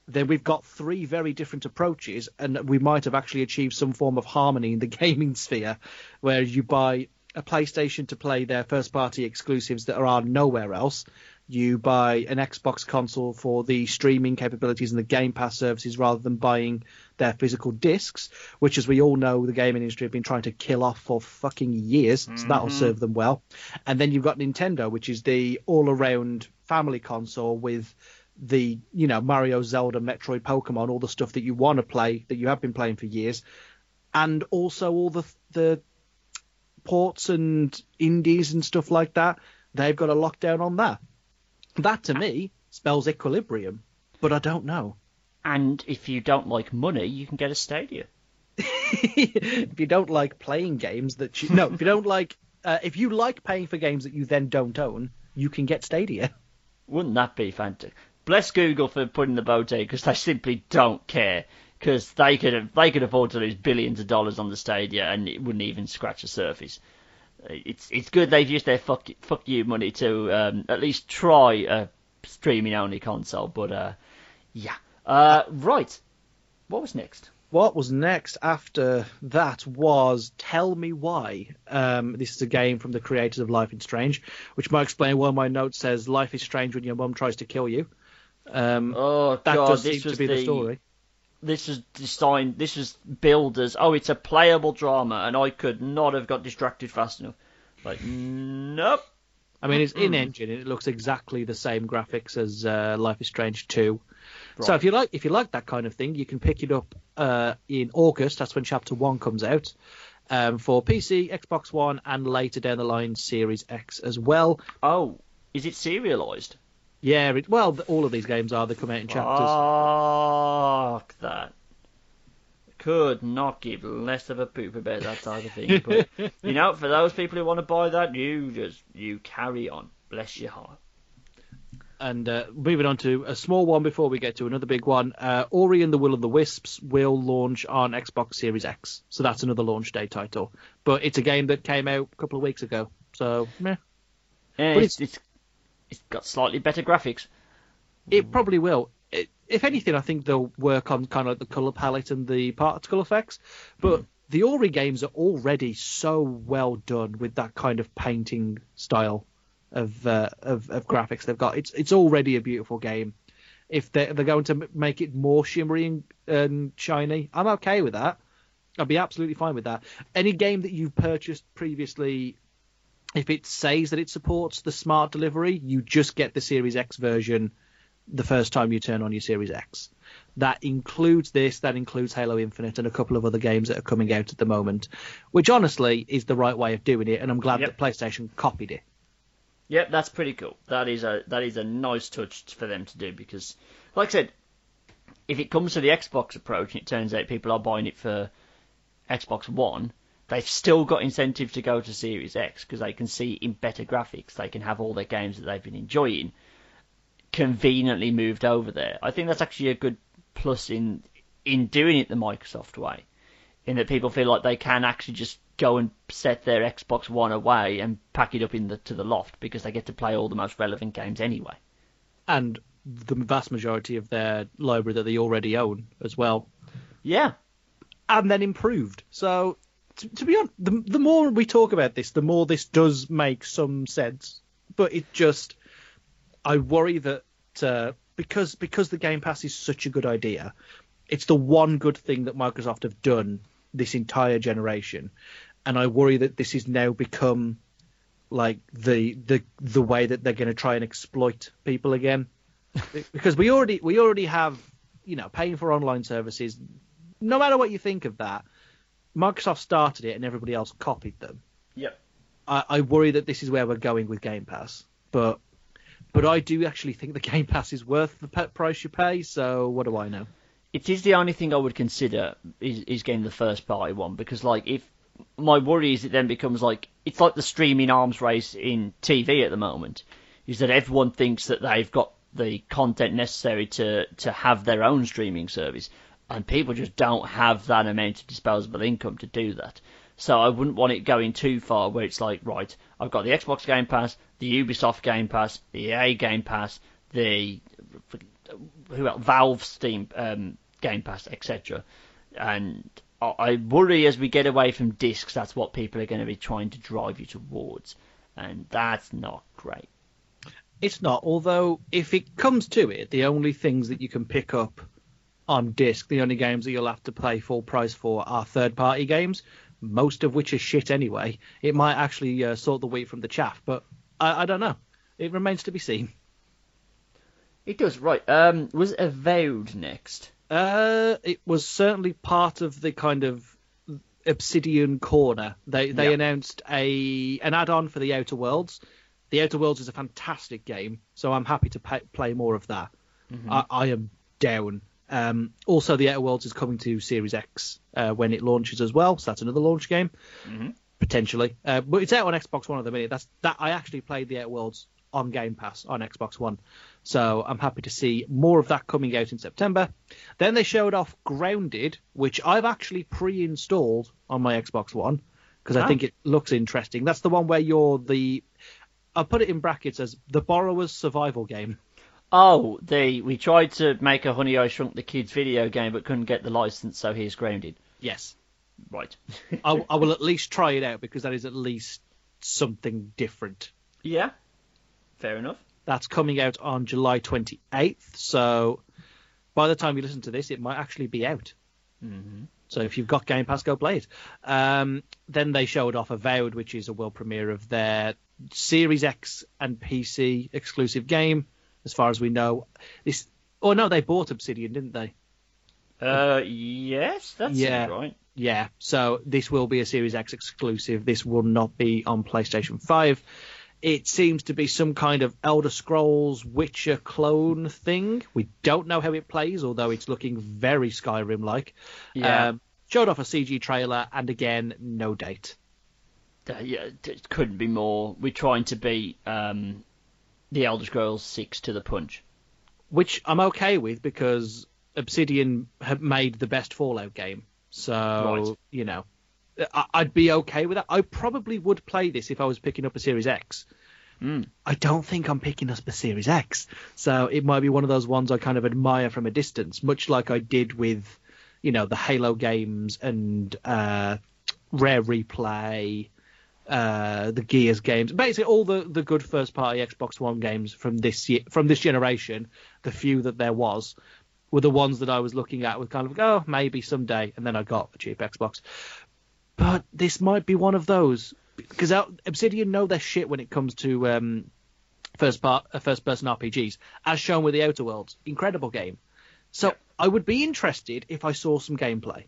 then we've got three very different approaches, and we might have actually achieved some form of harmony in the [LAUGHS] gaming sphere, where you buy a PlayStation to play their first party exclusives that are nowhere else. You buy an Xbox console for the streaming capabilities and the Game Pass services rather than buying their physical discs, which, as we all know, the gaming industry have been trying to kill off for fucking years. So that'll mm-hmm. serve them well. And then you've got Nintendo, which is the all around family console with the you know Mario, Zelda, Metroid, Pokemon, all the stuff that you want to play that you have been playing for years, and also all the the ports and indies and stuff like that. They've got a lockdown on that. That to me spells equilibrium, but I don't know. And if you don't like money, you can get a Stadia. [LAUGHS] if you don't like playing games that you no, if you don't like uh, if you like paying for games that you then don't own, you can get Stadia. Wouldn't that be fantastic? Bless Google for putting the boat in because they simply don't care. Because they could they could afford to lose billions of dollars on the Stadia and it wouldn't even scratch the surface. It's it's good they've used their fuck fuck you money to um, at least try a streaming only console, but uh, Yeah. Uh, right. What was next? What was next after that was Tell Me Why. Um, this is a game from the creators of Life is Strange, which might explain why my note says Life is strange when your mum tries to kill you. Um, Oh that god, does this seem to be the, story. This was designed. This was billed as oh, it's a playable drama, and I could not have got distracted fast enough. Like, nope. I mean, it's in engine and it looks exactly the same graphics as uh, Life is Strange 2. So if you like if you like that kind of thing, you can pick it up uh, in August. That's when Chapter One comes out um, for PC, Xbox One, and later down the line Series X as well. Oh, is it serialized? Yeah, it, well, all of these games are. They come out in chapters. Fuck that. Could not give less of a poop about that type of thing. But you know, for those people who want to buy that, you just you carry on. Bless your heart. And uh, moving on to a small one before we get to another big one. Uh, Ori and the Will of the Wisps will launch on Xbox Series X, so that's another launch day title. But it's a game that came out a couple of weeks ago, so meh. Yeah, But it's, it's it's got slightly better graphics. It probably will. It, if anything, I think they'll work on kind of the color palette and the particle effects. But the Ori games are already so well done with that kind of painting style of uh, of, of graphics they've got. It's it's already a beautiful game. If they're, they're going to make it more shimmery and, and shiny, I'm okay with that. I'd be absolutely fine with that. Any game that you've purchased previously if it says that it supports the smart delivery, you just get the Series X version the first time you turn on your Series X. That includes this, that includes Halo Infinite and a couple of other games that are coming out at the moment, which honestly is the right way of doing it, and I'm glad Yep. that PlayStation copied it. Yep, that's pretty cool. That is a that is a nice touch for them to do because, like I said, if it comes to the Xbox approach and it turns out people are buying it for Xbox One, they've still got incentive to go to Series X because they can see in better graphics they can have all their games that they've been enjoying conveniently moved over there. I think that's actually a good plus in in doing it the Microsoft way, in that people feel like they can actually just go and set their Xbox One away and pack it up in the to the loft because they get to play all the most relevant games anyway. And the vast majority of their library that they already own as well. Yeah, and then improved. So, to, to be honest, the, the more we talk about this, the more this does make some sense. But it just, I worry that uh, because because the Game Pass is such a good idea, it's the one good thing that Microsoft have done this entire generation, and I worry that this has now become like the the the way that they're going to try and exploit people again, [LAUGHS] because we already we already have you know paying for online services. No matter what you think of that, Microsoft started it and everybody else copied them. Yep. I, I worry that this is where we're going with Game Pass, but but I do actually think the [LAUGHS] Game Pass is worth the pe- price you pay. So what do I know? it is the only thing I would consider is, is getting the first party one because like if my worry is it then becomes like it's like the streaming arms race in TV at the moment is that everyone thinks that they've got the content necessary to to have their own streaming service and people just don't have that amount of disposable income to do that. So I wouldn't want it going too far where it's like, right, I've got the Xbox Game Pass, the Ubisoft Game Pass, the EA Game Pass, the who else? Valve Steam um, Game Pass, etc. And I- I worry as we get away from discs, that's what people are going to be trying to drive you towards, and that's not great. It's not. Although if it comes to it, the only things that you can pick up on disc, the only games that you'll have to pay full price for are third-party games, most of which are shit anyway. It might actually uh, sort the wheat from the chaff, but I, I don't know. It remains to be seen. It does right. Um, was it Avowed next? Uh, it was certainly part of the kind of Obsidian corner. They they Yeah. announced a an add-on for the Outer Worlds. The Outer Worlds is a fantastic game, so I'm happy to pay, play more of that. I, I am down. Um, also, the Outer Worlds is coming to Series X uh, when it launches as well, so that's another launch game Mhm. potentially. Uh, but it's out on Xbox One at the minute. That's that I actually played the Outer Worlds on Game Pass on Xbox One, so I'm happy to see more of that coming out in September. Then they showed off Grounded, which I've actually pre-installed on my Xbox One because I Ah. think it looks interesting. That's the one where you're the I'll put it in brackets as the borrower's survival game. [LAUGHS] Oh, they we tried to make a Honey I Shrunk the Kids video game, but couldn't get the license, so he's grounded. Yes. Right. [LAUGHS] I, I will at least try it out because that is at least something different. yeah. Fair enough. That's coming out on July 28th. So by the time you listen to this, it might actually be out. hmm So if you've got Game Pass, go play it. Um, then they showed off Avowed, which is a world premiere of their Series X and PC exclusive game, as far as we know. This, oh no, they bought Obsidian, didn't they? Uh, yes, that's Yeah. right. Yeah. So this will be a Series X exclusive. This will not be on PlayStation 5. It seems to be some kind of Elder Scrolls Witcher clone thing. We don't know how it plays, although it's looking very Skyrim like. Yeah. Um, showed off a CG trailer, and again, no date. Uh, yeah, it couldn't be more. We're trying to be um, the Elder Scrolls Six to the punch. which I'm okay with because Obsidian have made the best Fallout game. So Right. you know, I- I'd be okay with that. I probably would play this if I was picking up a Series X. Mm. I don't think I'm picking up a Series X, so it might be one of those ones I kind of admire from a distance, much like I did with, you know, the Halo games and uh, Rare Replay, uh, the Gears games, basically all the, the good first party Xbox One games from this year, from this generation, the few that there was, were the ones that I was looking at with kind of oh maybe someday, and then I got a cheap Xbox. But this might be one of those because Obsidian know their shit when it comes to um, first part uh, first person RPGs, as shown with the Outer Worlds, incredible game. So Yeah. I would be interested if I saw some gameplay,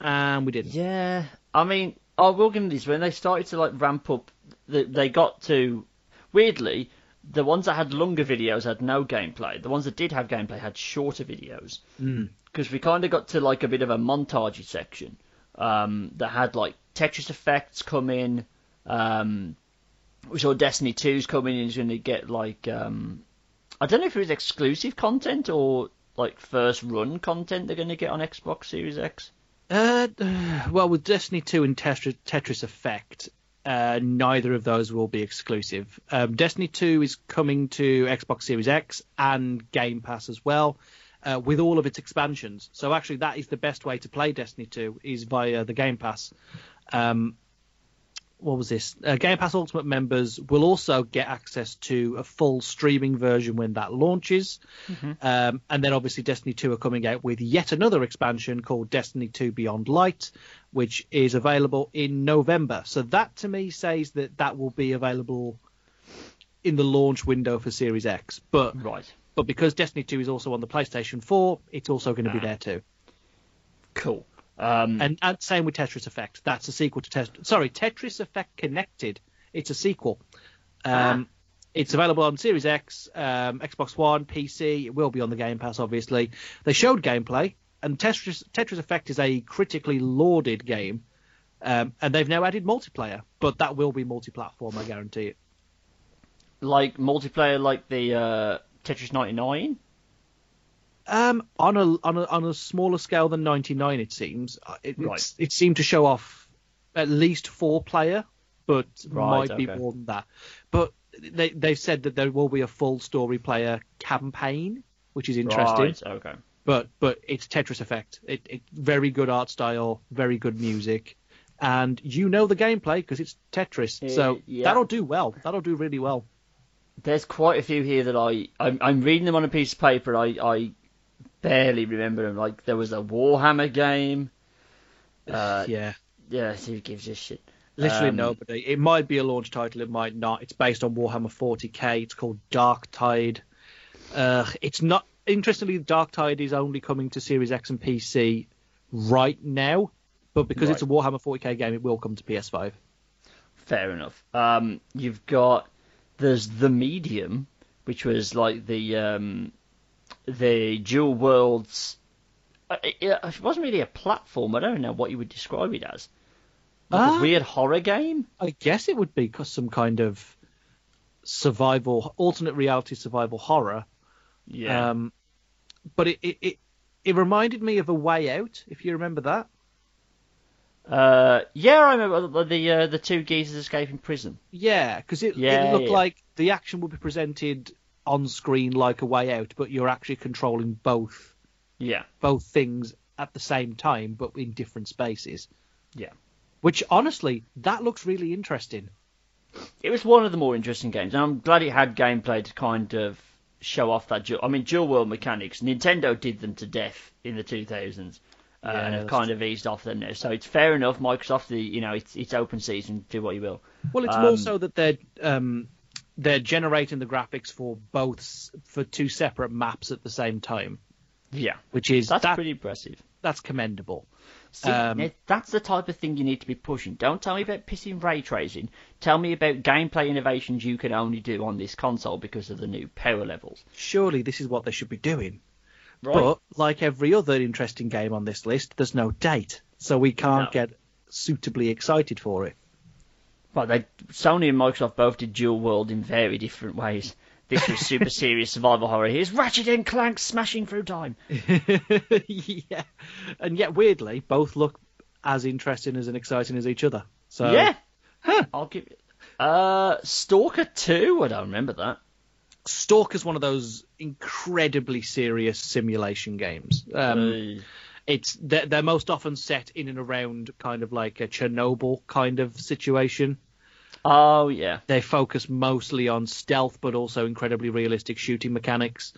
and we didn't. Yeah, I mean, I will give them this. When they started to like ramp up, the, they got to weirdly the ones that had longer videos had no gameplay. The ones that did have gameplay had shorter videos Mm. because we kind of got to like a bit of a montagey section um, that had like Tetris effects come in. Um, we saw Destiny 2's coming in is going to get like um, I don't know if it was exclusive content or like first run content they're going to get on Xbox Series X. Uh, [SIGHS] well, with Destiny 2 and Tetris, Tetris Effect, uh, neither of those will be exclusive. Um, Destiny 2 is coming to Xbox Series X and Game Pass as well, uh, with all of its expansions. So actually, that is the best way to play Destiny 2 is via the Game Pass. Um, what was this? Uh, Game Pass Ultimate members will also get access to a full streaming version when that launches. Um, and then obviously Destiny 2 are coming out with yet another expansion called Destiny 2 Beyond Light, which is available in November. So that to me says that that will be available in the launch window for Series X. But Right. but because Destiny 2 is also on the PlayStation 4, it's also going to be there too. Cool. Um, And, and same with Tetris Effect. That's a sequel to Tetris. Sorry, Tetris Effect Connected. It's a sequel. Um, It's available on Series X, um, Xbox One, PC. It will be on the Game Pass, obviously. They showed gameplay, and Tetris, Tetris Effect is a critically lauded game, um, and they've now added multiplayer. But that will be multi-platform, I guarantee it. like multiplayer, like the uh, Tetris 99. Um, on a on a on a smaller scale than 99, it seems. Uh, It, Right. it seemed to show off at least four player, but Right, might be okay. more than that. But they they've said that there will be a full story player campaign, which is interesting. Right, okay. But but it's Tetris Effect. It, it very good art style, very good music, and you know the gameplay because it's Tetris. Uh, so yeah. that'll do well. That'll do really well. There's quite a few here that I I'm, I'm reading them on a piece of paper. I I barely remember them. Like there was a Warhammer game. Uh, yeah. yeah, who gives a shit? Literally Um, nobody. It might be a launch title, it might not. It's based on Warhammer 40k. It's called Dark Tide. Uh, it's not. Interestingly, Dark Tide is only coming to Series X and PC right now, but because it's a Warhammer 40k game, it will come to PS5. Fair enough. Um, you've got there's the medium, which was like the um, the dual worlds. uh, It, wasn't really a platform. I don't know what you would describe it as. Like Ah. a weird horror game. I guess it would be some kind of survival, alternate reality survival horror. Yeah. Um, but it, it, it, it reminded me of A Way Out, if you remember that. Uh, yeah, I remember the the, uh, the two geezers escaping prison. Yeah, because it, Yeah, it looked yeah. like the action would be presented on screen like a way out, but you're actually controlling both Yeah. both things at the same time, but in different spaces. Yeah. Which honestly, that looks really interesting. It was one of the more interesting games, and I'm glad it had gameplay to kind of show off that. Dual, I mean, dual world mechanics. Nintendo did them to death in the 2000s, uh, Yeah, and have kind of eased off them now. So it's fair enough. Microsoft, the you know, it's it's open season. Do what you will. Well, it's Um, more so that they're um, they're generating the graphics for both for two separate maps at the same time, Yeah, which is that's that, pretty impressive. that's commendable. See, Um, that's the type of thing you need to be pushing. Don't tell me about pissing ray tracing. Tell me about gameplay innovations you can only do on this console because of the new power levels. Surely this is what they should be doing. Right. But like every other interesting game on this list, there's no date, so we can't No. get suitably excited for it. Well, they Sony and Microsoft both did dual world in very different ways. This was super [LAUGHS] serious survival horror. Here's Ratchet and Clank smashing through time. [LAUGHS] yeah, and yet weirdly, both look as interesting as and exciting as each other. So yeah, I'll give it. Uh, Stalker Two. I don't remember that. Stalker's one of those incredibly serious simulation games. Um, it's they're, they're most often set in and around kind of like a Chernobyl kind of situation. oh yeah, They focus mostly on stealth, but also incredibly realistic shooting mechanics.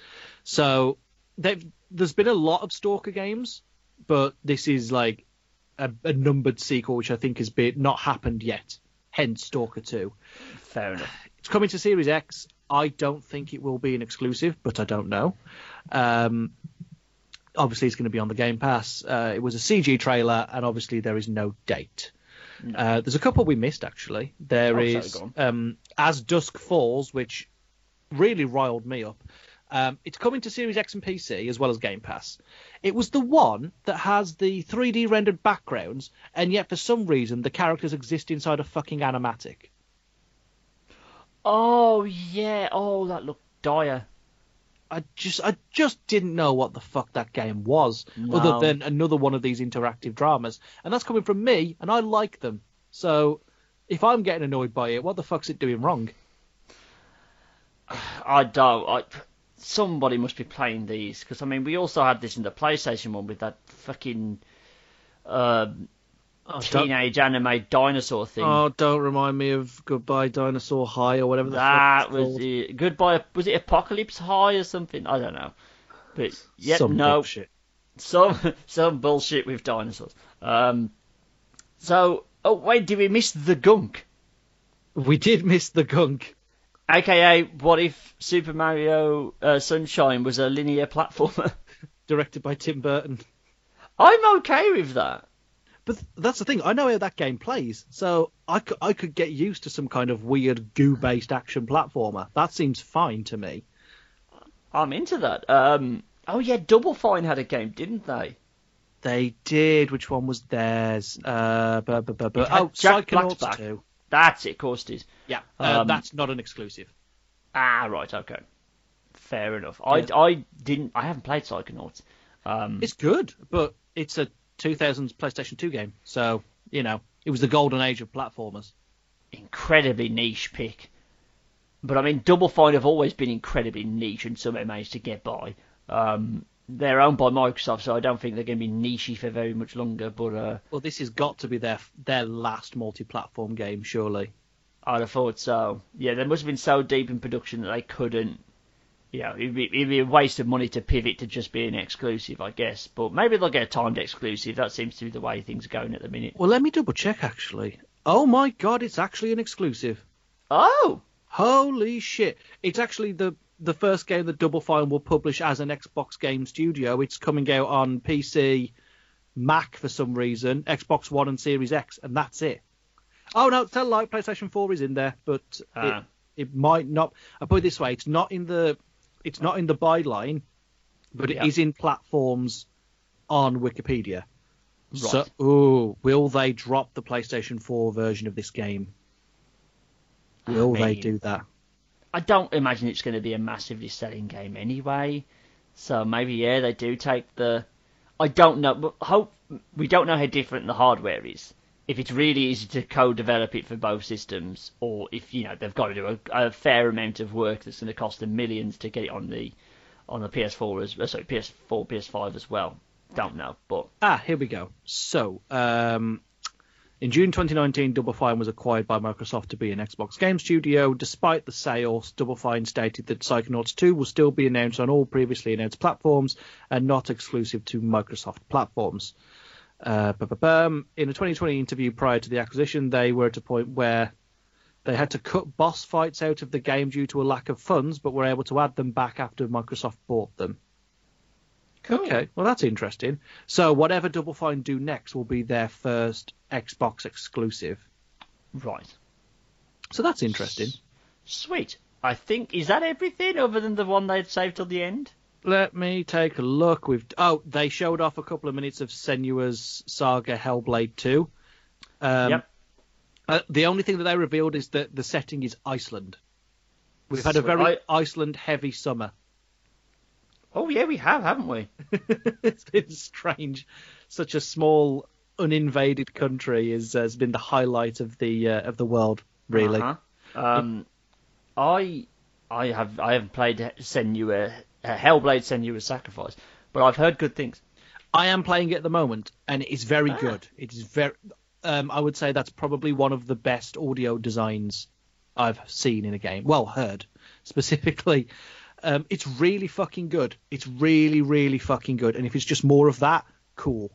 So they've, there's been a lot of Stalker games, but this is like a, a numbered sequel, which I think has been not happened yet. Hence Stalker 2. fair enough. It's coming to Series X. I don't think it will be an exclusive, but I don't know. Um, obviously, it's going to be on the Game Pass. Uh, it was a CG trailer, and obviously there is no date. Uh, there's a couple we missed actually. There Oh, is um, As Dusk Falls, which really riled me up. Um, it's coming to Series X and PC as well as Game Pass. It was the one that has the 3D rendered backgrounds, and yet for some reason the characters exist inside a fucking animatic. Oh yeah. Oh, that looked dire. I just I just didn't know what the fuck that game was, No. other than another one of these interactive dramas, and that's coming from me, and I like them. So if I'm getting annoyed by it, what the fuck's it doing wrong? [SIGHS] I don't. I, somebody must be playing these because I mean we also had this in the PlayStation one with that fucking um, Oh, don't, teenage anime dinosaur thing. oh, don't remind me of Goodbye Dinosaur High or whatever the that fuck it's was called. it. Goodbye. Was it Apocalypse High or something? I don't know. But yet Some no, bullshit. some [LAUGHS] some bullshit with dinosaurs. Um. So oh wait, did we miss the gunk? We did miss the gunk. AKA, what if Super Mario uh, Sunshine was a linear platformer? [LAUGHS] Directed by Tim Burton. I'm okay with that. But that's the thing. I know how that game plays, so I could, I could get used to some kind of weird goo-based action platformer. That seems fine to me. I'm into that. Um, oh yeah, Double Fine had a game, didn't they? They did. Which one was theirs? Uh, oh, Jack Psychonauts Black's 2. That's it, of course it is. Yeah, uh, Um, that's not an exclusive. Ah, right, okay. Fair enough. I, I didn't. I haven't played Psychonauts. Um, It's good, but it's a 2000s PlayStation 2 game, so you know it was the golden age of platformers. incredibly niche pick. But I mean, Double Fine have always been incredibly niche and somehow managed to get by. Um, they're owned by Microsoft, so I don't think they're going to be nichey for very much longer. But uh, Well, this has got to be their their last multi-platform game, surely. I'd have thought so. Yeah, they must have been so deep in production that they couldn't. You know, it'd be, it'd be a waste of money to pivot to just being exclusive, I guess. But maybe they'll get a timed exclusive. That seems to be the way things are going at the minute. Well, let me double check actually. Oh my god, it's actually an exclusive. Oh, Holy shit! It's actually the the first game that Double Fine will publish as an Xbox Game Studio. It's coming out on PC, Mac for some reason, Xbox One and Series X, and that's it. Oh no, tell a lie, PlayStation 4 is in there, but Ah. it, it might not. I put it this way: it's not in the it's not in the byline, but it Yeah. is in platforms on Wikipedia. So, ooh, will they drop the PlayStation 4 version of this game? Will they mean, do that? I don't imagine it's going to be a massively selling game anyway. So maybe yeah, they do take the. I don't know. But hope we don't know how different the hardware is. If it's really easy to co-develop it for both systems, or if you know they've got to do a, a fair amount of work that's going to cost them millions to get it on the on the PS4 as uh, sorry PS4 PS5 as well. Don't know, but Ah, here we go. So, um, in June 2019, Double Fine was acquired by Microsoft to be an Xbox game studio. Despite the sales, Double Fine stated that Psychonauts 2 will still be announced on all previously announced platforms and not exclusive to Microsoft platforms. Uh, in a 2020 interview prior to the acquisition, they were at a point where they had to cut boss fights out of the game due to a lack of funds, but were able to add them back after Microsoft bought them. cool. Okay, well that's interesting. So whatever Double Fine do next will be their first Xbox exclusive. Right. So that's interesting. Sweet. I think is that everything other than the one they'd saved till the end. Let me take a look. We've oh they showed off a couple of minutes of Senua's Saga Hellblade 2. Um, Yep. uh, the only thing that they revealed is that the setting is Iceland. We've had a very I- Iceland heavy summer. Oh yeah, we have, haven't we? [LAUGHS] it's been strange. Such a small, uninvaded country is, has been the highlight of the uh, of the world. Really, Uh-huh. Um, I I have I haven't played Senua uh, Hellblade Senua Sacrifice, but I've heard good things. I am playing it at the moment, and it is very Ah. good. It is very. Um, I would say that's probably one of the best audio designs I've seen in a game. Well, heard [LAUGHS] specifically. Um, it's really fucking good. It's really, really fucking good. And if it's just more of that, cool.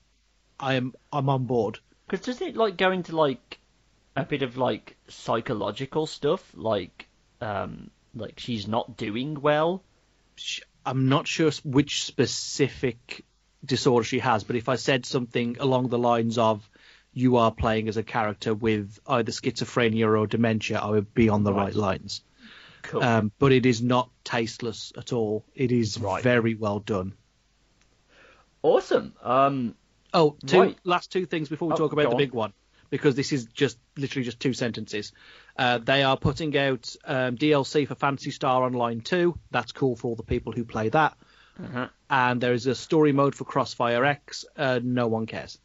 I am. I'm on board. Because does it like go into like a bit of like psychological stuff, like um like she's not doing well? sh- I'm not sure which specific disorder she has, but if I said something along the lines of you are playing as a character with either schizophrenia or dementia, I would be on the Right. right lines. Cool. Um, but it is not tasteless at all. It is Right. very well done. awesome. Um, Oh, two Right. last two things before we Oh, talk about the on. big one, because this is just literally just two sentences. Uh, they are putting out um, DLC for Phantasy Star Online 2. That's cool for all the people who play that. uh-huh. And there is a story mode for Crossfire X. Uh, no one cares.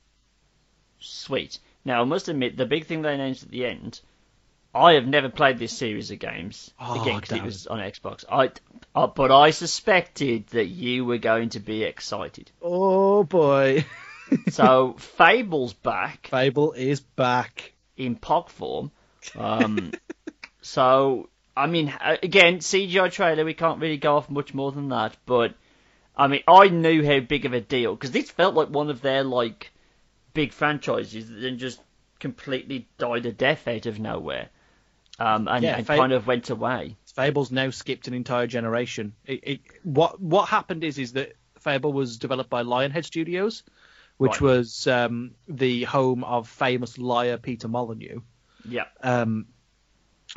Sweet. Now I must admit, the big thing they announced at the end. I have never played this series of games Oh, again because it was on Xbox. I, uh, but I suspected that you were going to be excited. Oh boy. [LAUGHS] [LAUGHS] So Fable's back. Fable is back. in POG form. Um, so, I mean, again, CGI trailer, we can't really go off much more than that, but, I mean, I knew how big of a deal, because this felt like one of their, like, big franchises that then just completely died a death out of nowhere. Um, and, Yeah, and Fa- kind of went away. Fable's now skipped an entire generation. It, it, what what happened is is that Fable was developed by Lionhead Studios, which Right. was um, the home of famous liar Peter Molyneux. Yeah. um,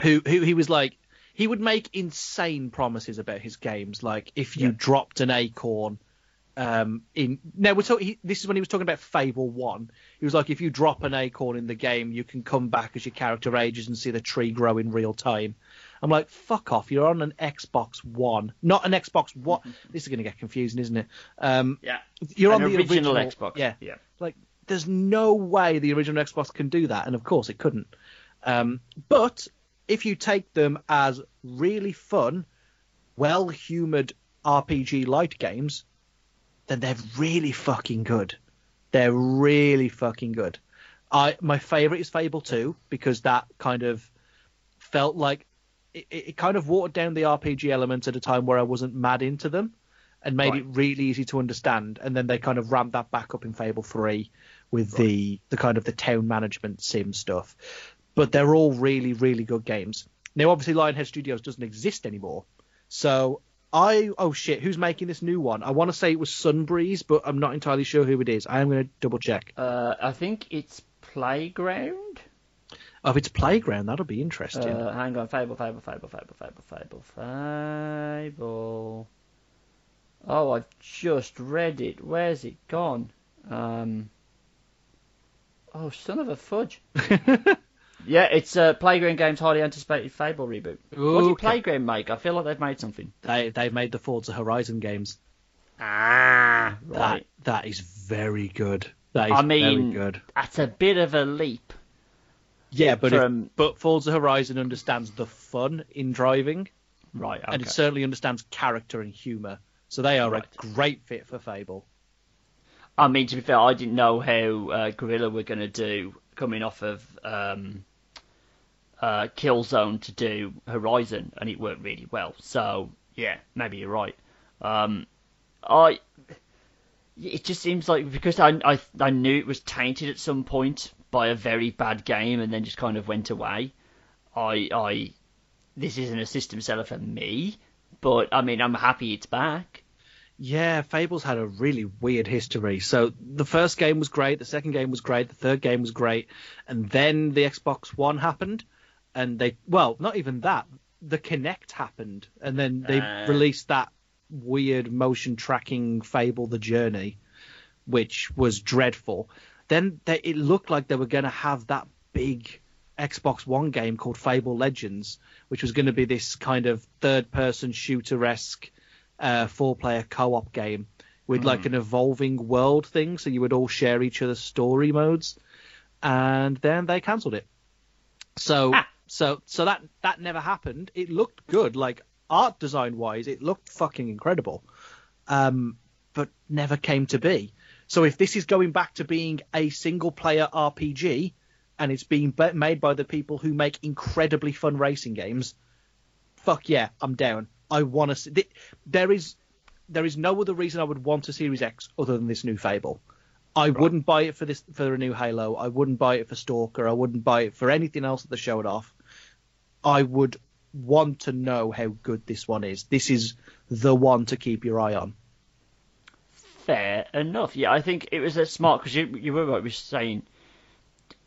who who he was like he would make insane promises about his games, like if you Yeah. dropped an acorn. Um, in no, we're talking. This is when he was talking about Fable One. He was like, if you drop an acorn in the game, you can come back as your character ages and see the tree grow in real time. I'm like, fuck off! You're on an Xbox One, not an Xbox One. this is going to get confusing, isn't it? Um, Yeah. you're An on the original Xbox. Yeah, Yeah. like there's no way the original Xbox can do that, and of course it couldn't. Um, but if you take them as really fun, well-humored RPG light games, then they're really fucking good. They're really fucking good. I my favorite is Fable 2 because that kind of felt like it, it kind of watered down the RPG elements at a time where I wasn't mad into them and made Right. it really easy to understand. And then they kind of ramped that back up in Fable 3 with the the kind of the town management sim stuff. But they're all really really good games. Now obviously Lionhead Studios doesn't exist anymore. So I oh shit, who's making this new one? I want to say it was Sunbreeze, but I'm not entirely sure who it is. I am going to double check. Uh, I think it's Playground. Oh, if it's Playground, that'll be interesting. Uh, hang on, Fable, Fable, Fable, Fable, Fable, Fable, Fable. Oh, I've just read it. Where's it gone? Um. Oh, son of a fudge. [LAUGHS] yeah, it's uh, Playground Games' highly anticipated Fable reboot. What did Okay. Playground make? I feel like they've made something. they they've made the Forza Horizon games. Ah, That that is very good. That is I mean, very good. that's a bit of a leap. Yeah, but if- from- but Forza Horizon understands the fun in driving, Right. Okay. and it certainly understands character and humour. So they are Right. a great fit for Fable. I mean, to be fair, I didn't know how uh, Guerrilla were going to do coming off of um, uh, Killzone to do Horizon, and it worked really well. So yeah, maybe you're right. Um, I it just seems like because I, I I knew it was tainted at some point by a very bad game, and then just kind of went away. I I this isn't a system seller for me, but I mean I'm happy it's back. Yeah, Fable's had a really weird history. So the first game was great, the second game was great, the third game was great, and then the Xbox One happened, and they well, not even that. The Kinect happened, and then they Uh. released that weird motion tracking Fable: The Journey, which was dreadful. Then they, it looked like they were going to have that big Xbox One game called Fable Legends, which was going to be this kind of third-person shooter-esque uh, four-player co-op game with like an evolving world thing, so you would all share each other's story modes. And then they cancelled it. So Ah. so so that that never happened. It looked good, like art design wise, it looked fucking incredible. Um, but never came to be. So if this is going back to being a single player RPG and it's being made by the people who make incredibly fun racing games, fuck yeah, I'm down. I want to see. th- There is there is no other reason I would want a Series X other than this new Fable. I wouldn't buy it for this for a new Halo. I wouldn't buy it for Stalker. I wouldn't buy it for anything else that they showed off. I would want to know how good this one is. This is the one to keep your eye on. Fair enough. Yeah, I think it was a smart because you you were right with saying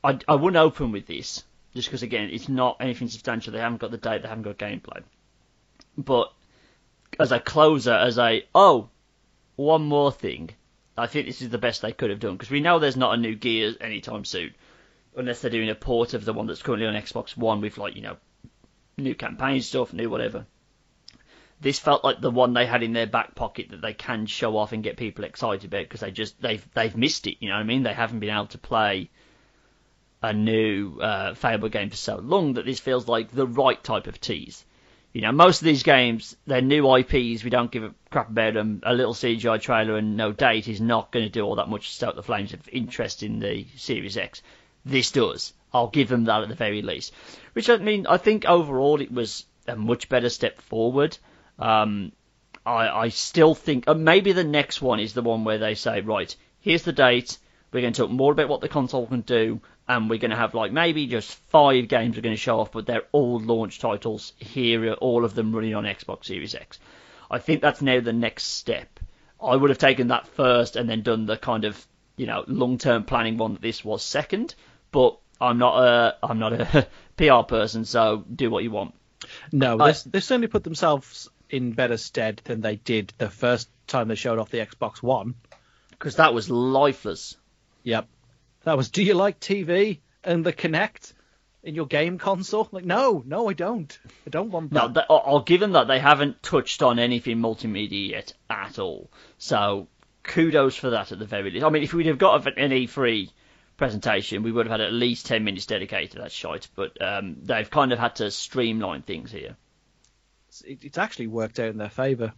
I I wouldn't open with this just because again it's not anything substantial. They haven't got the date. They haven't got gameplay. But as a closer, as a oh, one more thing, I think this is the best they could have done because we know there's not a new Gears anytime soon, unless they're doing a port of the one that's currently on Xbox One with like you know new campaign stuff, new whatever this felt like the one they had in their back pocket that they can show off and get people excited about because they just they've they've missed it. You know what I mean? They haven't been able to play a new uh, Fable game for so long that this feels like the right type of tease. You know, most of these games, they're new IPs. We don't give a crap about them. A little CGI trailer and no date is not going to do all that much to stoke the flames of interest in the Series X. This does. I'll give them that at the very least. Which I mean, I think overall it was a much better step forward. Um, I, I still think uh, maybe the next one is the one where they say, right, here's the date. We're going to talk more about what the console can do, and we're going to have like maybe just five games we're going to show off, but they're all launch titles. Here are all of them running on Xbox Series X. I think that's now the next step. I would have taken that first and then done the kind of you know long-term planning one that this was second, but I'm not a I'm not a [LAUGHS] PR person, so do what you want. No, I- they they certainly put themselves in better stead than they did the first time they showed off the Xbox One. Because that was lifeless. Yep. That was, do you like TV and the Kinect in your game console? Like, no, no, I don't. I don't want No, that. th- I'll I'll give them that they haven't touched on anything multimedia yet at all. So kudos for that at the very least. I mean, if we'd have got an E3 presentation, we would have had at least 10 minutes dedicated to that shite. But um, they've kind of had to streamline things here. It's, it- it's actually worked out in their favour.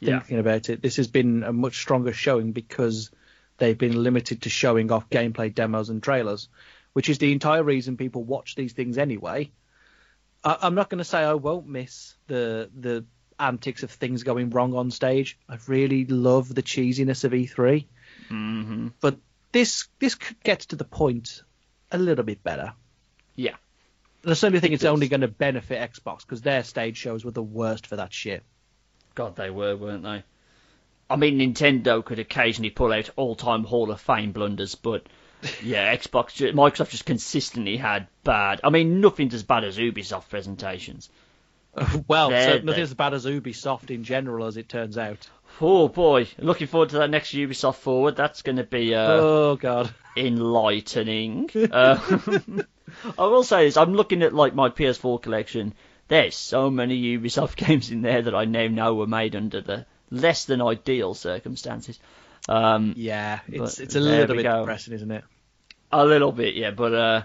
Yeah. Thinking about it, this has been a much stronger showing because they've been limited to showing off gameplay demos and trailers, which is the entire reason people watch these things anyway. I, I'm not going to say I won't miss the the antics of things going wrong on stage. I really love the cheesiness of E3. hmm but this this gets to the point a little bit better. Yeah. And I certainly think It it's only going to benefit Xbox because their stage shows were the worst for that shit. God, they were, weren't they? I mean, Nintendo could occasionally pull out all-time Hall of Fame blunders, but [LAUGHS] yeah, Xbox, ju- Microsoft just consistently had bad. I mean, nothing's as bad as Ubisoft presentations. [LAUGHS] well, They're- so nothing as bad as Ubisoft in general, as it turns out. Oh boy, looking forward to that next Ubisoft forward. That's going to be uh, oh god. enlightening. uh, [LAUGHS] I will say this: I'm looking at like my PS4 collection. There's so many Ubisoft [LAUGHS] games in there that I now know were made under the less than ideal circumstances. Um, Yeah, it's it's a little bit go. depressing, isn't it? A little bit, yeah, but uh,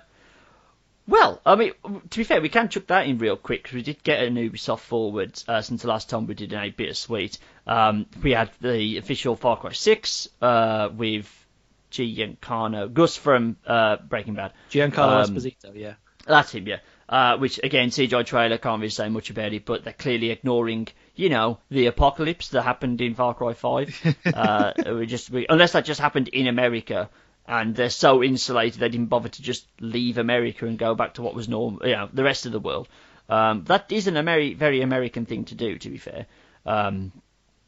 well, I mean, to be fair, we can chuck that in real quick because we did get an Ubisoft forward uh, since the last time we did an 8 bittersweet. Um, we had the official Far Cry 6 uh, with Giancarlo Gus from uh, Breaking Bad. Giancarlo Um, Esposito, yeah. That's him, yeah. Uh, which again, CGI trailer can't really say much about it, but they're clearly ignoring, you know, the apocalypse that happened in Far Cry 5. [LAUGHS] uh, we just we, unless that just happened in America, and they're so insulated they didn't bother to just leave America and go back to what was normal, you know, the rest of the world. Um, that is an Ameri- very American thing to do, to be fair. Um,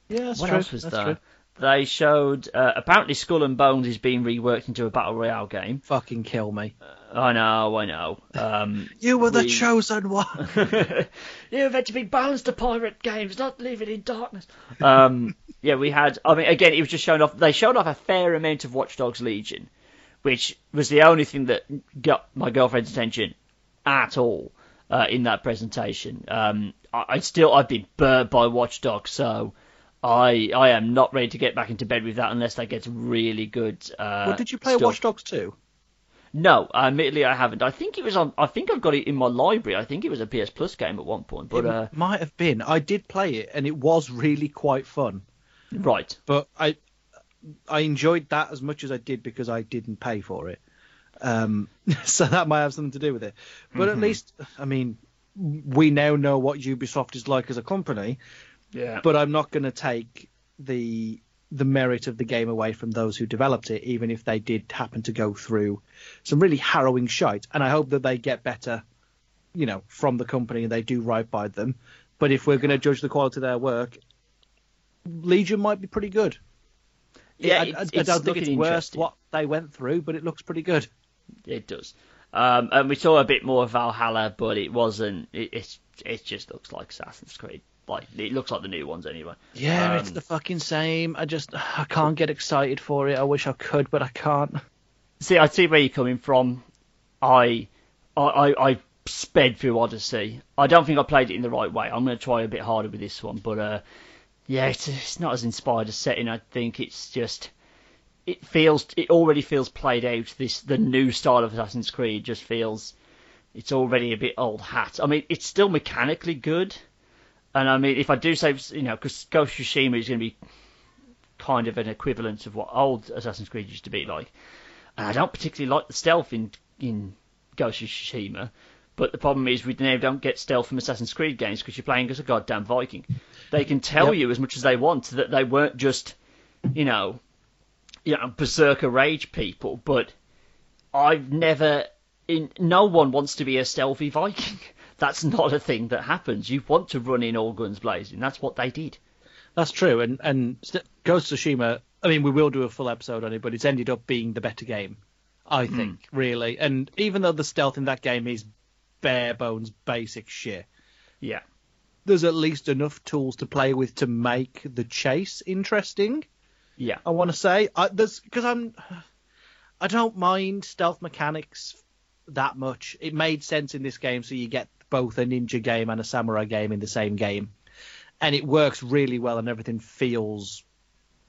Yeah, that's what true. else was that's there? true. They showed uh, apparently Skull and Bones is being reworked into a battle royale game. Fucking kill me. I know, I know. Um, [LAUGHS] You were the we- chosen one. [LAUGHS] You're meant to be balanced to pirate games, not living in darkness. Um, yeah, we had. I mean, again, it was just showing off. They showed off a fair amount of Watch Dogs Legion, which was the only thing that got my girlfriend's attention at all uh, in that presentation. Um, I, I still, I've been burnt by Watch Dogs, so I, I am not ready to get back into bed with that unless that gets really good. Uh, well, did you play stuff. Watch Dogs 2? No, admittedly I haven't. I think it was on. I think I've got it in my library. I think it was a PS Plus game at one point. But it uh, might have been. I did play it, and it was really quite fun. right, But I I enjoyed that as much as I did because I didn't pay for it. Um, [LAUGHS] so that might have something to do with it. But at least, I mean, we now know what Ubisoft is like as a company. Yeah, But I'm not going to take the the merit of the game away from those who developed it, even if they did happen to go through some really harrowing shite. And I hope that they get better, you know, from the company and they do right by them. But if we're going to judge the quality of their work, Legion might be pretty good. yeah. I, it's, I, I don't think it's worse what they went through, but it looks pretty good. It does. Um, and we saw a bit more of Valhalla, but it wasn't. It, it's it just looks like Assassin's Creed. Like it looks like the new ones anyway. Yeah, Um, it's the fucking same. I just I can't get excited for it. I wish I could, but I can't. See, I see where you're coming from. I, I, I, I sped through Odyssey. I don't think I played it in the right way. I'm going to try a bit harder with this one, but uh, yeah, it's, it's not as inspired a setting. I think it's just, it feels, it already feels played out. This the new style of Assassin's Creed just feels, it's already a bit old hat. I mean, it's still mechanically good, and I mean, if I do say, you know, because Ghost of Tsushima is going to be kind of an equivalent of what old Assassin's Creed used to be like. And I don't particularly like the stealth in in Ghost of Tsushima. But the problem is we now don't get stealth from Assassin's Creed games because you're playing as a goddamn Viking. They can tell Yep. you as much as they want that they weren't just, you know, you know, berserker rage people. But I've never, in no one wants to be a stealthy Viking. [LAUGHS] That's not a thing that happens. You want to run in all guns blazing. That's what they did. That's true, and and st- Ghost of Tsushima. I mean, we will do a full episode on it, but it's ended up being the better game, I hmm. think, really. And even though the stealth in that game is bare bones basic shit, Yeah. there's at least enough tools to play with to make the chase interesting. Yeah. I want to say, I, there's because I'm, I don't mind stealth mechanics that much. It made sense in this game, so you get both a ninja game and a samurai game in the same game, and it works really well, and everything feels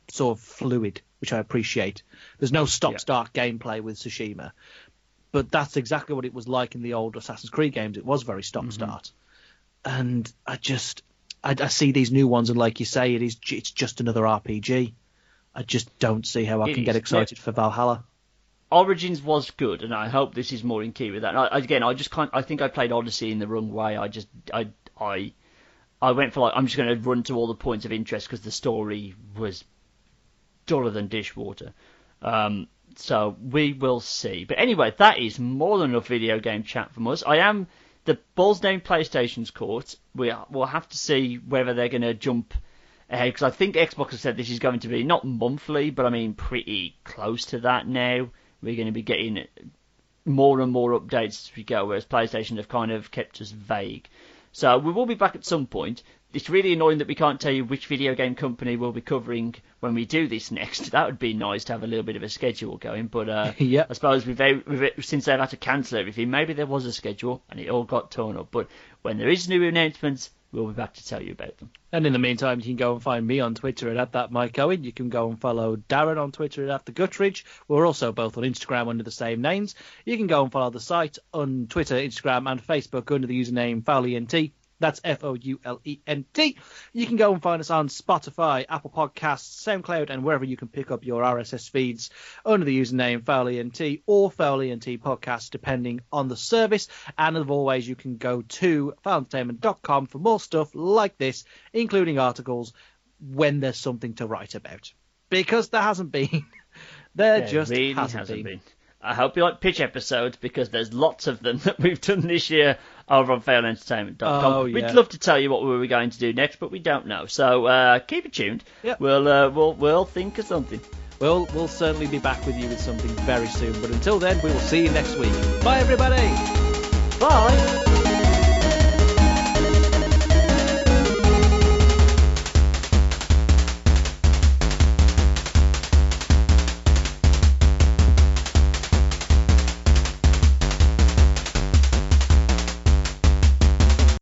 sort of fluid, which I appreciate. There's no stop-start gameplay with Tsushima, but that's exactly what it was like in the old Assassin's Creed games. It was very stop-start, mm-hmm. and I just. I, I see these new ones, and like you say, it is it's just another RPG. I just don't see how I It can is. get excited for Valhalla. Origins was good, and I hope this is more in key with that. I, again, I just can't. I think I played Odyssey in the wrong way. I just, I, I, I went for like I'm just going to run to all the points of interest because the story was duller than dishwater. Um, so we will see. But anyway, that is more than enough video game chat from us. I am the ball's down PlayStation's court. We will have to see whether they're going to jump ahead because I think Xbox has said this is going to be not monthly, but I mean pretty close to that now. We're going to be getting more and more updates as we go, whereas PlayStation have kind of kept us vague. So we will be back at some point. It's really annoying that we can't tell you which video game company we'll be covering when we do this [LAUGHS] next. That would be nice to have a little bit of a schedule going, but uh, [LAUGHS] Yeah. I suppose we've, we've, since they've had to cancel everything, maybe there was a schedule and it all got torn up. But when there is new announcements, we'll be back to tell you about them. And in the meantime, you can go and find me on Twitter at that Mike Owen. You can go and follow Darren on Twitter at the Guttridge. We're also both on Instagram under the same names. You can go and follow the site on Twitter, Instagram, and Facebook under the username FoulENT. That's F O U L E N T. You can go and find us on Spotify, Apple Podcasts, SoundCloud, and wherever you can pick up your RSS feeds under the username FoulENT or FoulENT Podcast, depending on the service. And as always, you can go to foulentertainment.com for more stuff like this, including articles when there's something to write about. Because there hasn't been. [LAUGHS] there There just really hasn't, been. been. I hope you like pitch episodes because there's lots of them [LAUGHS] that we've done this year over on foulentertainment.com. Oh, We'd love to tell you what we were going to do next, but we don't know. So uh, keep it tuned. Yep. We'll, uh, we'll we'll think of something. We'll, we'll certainly be back with you with something very soon. But until then, we will see you next week. Bye, everybody. Bye.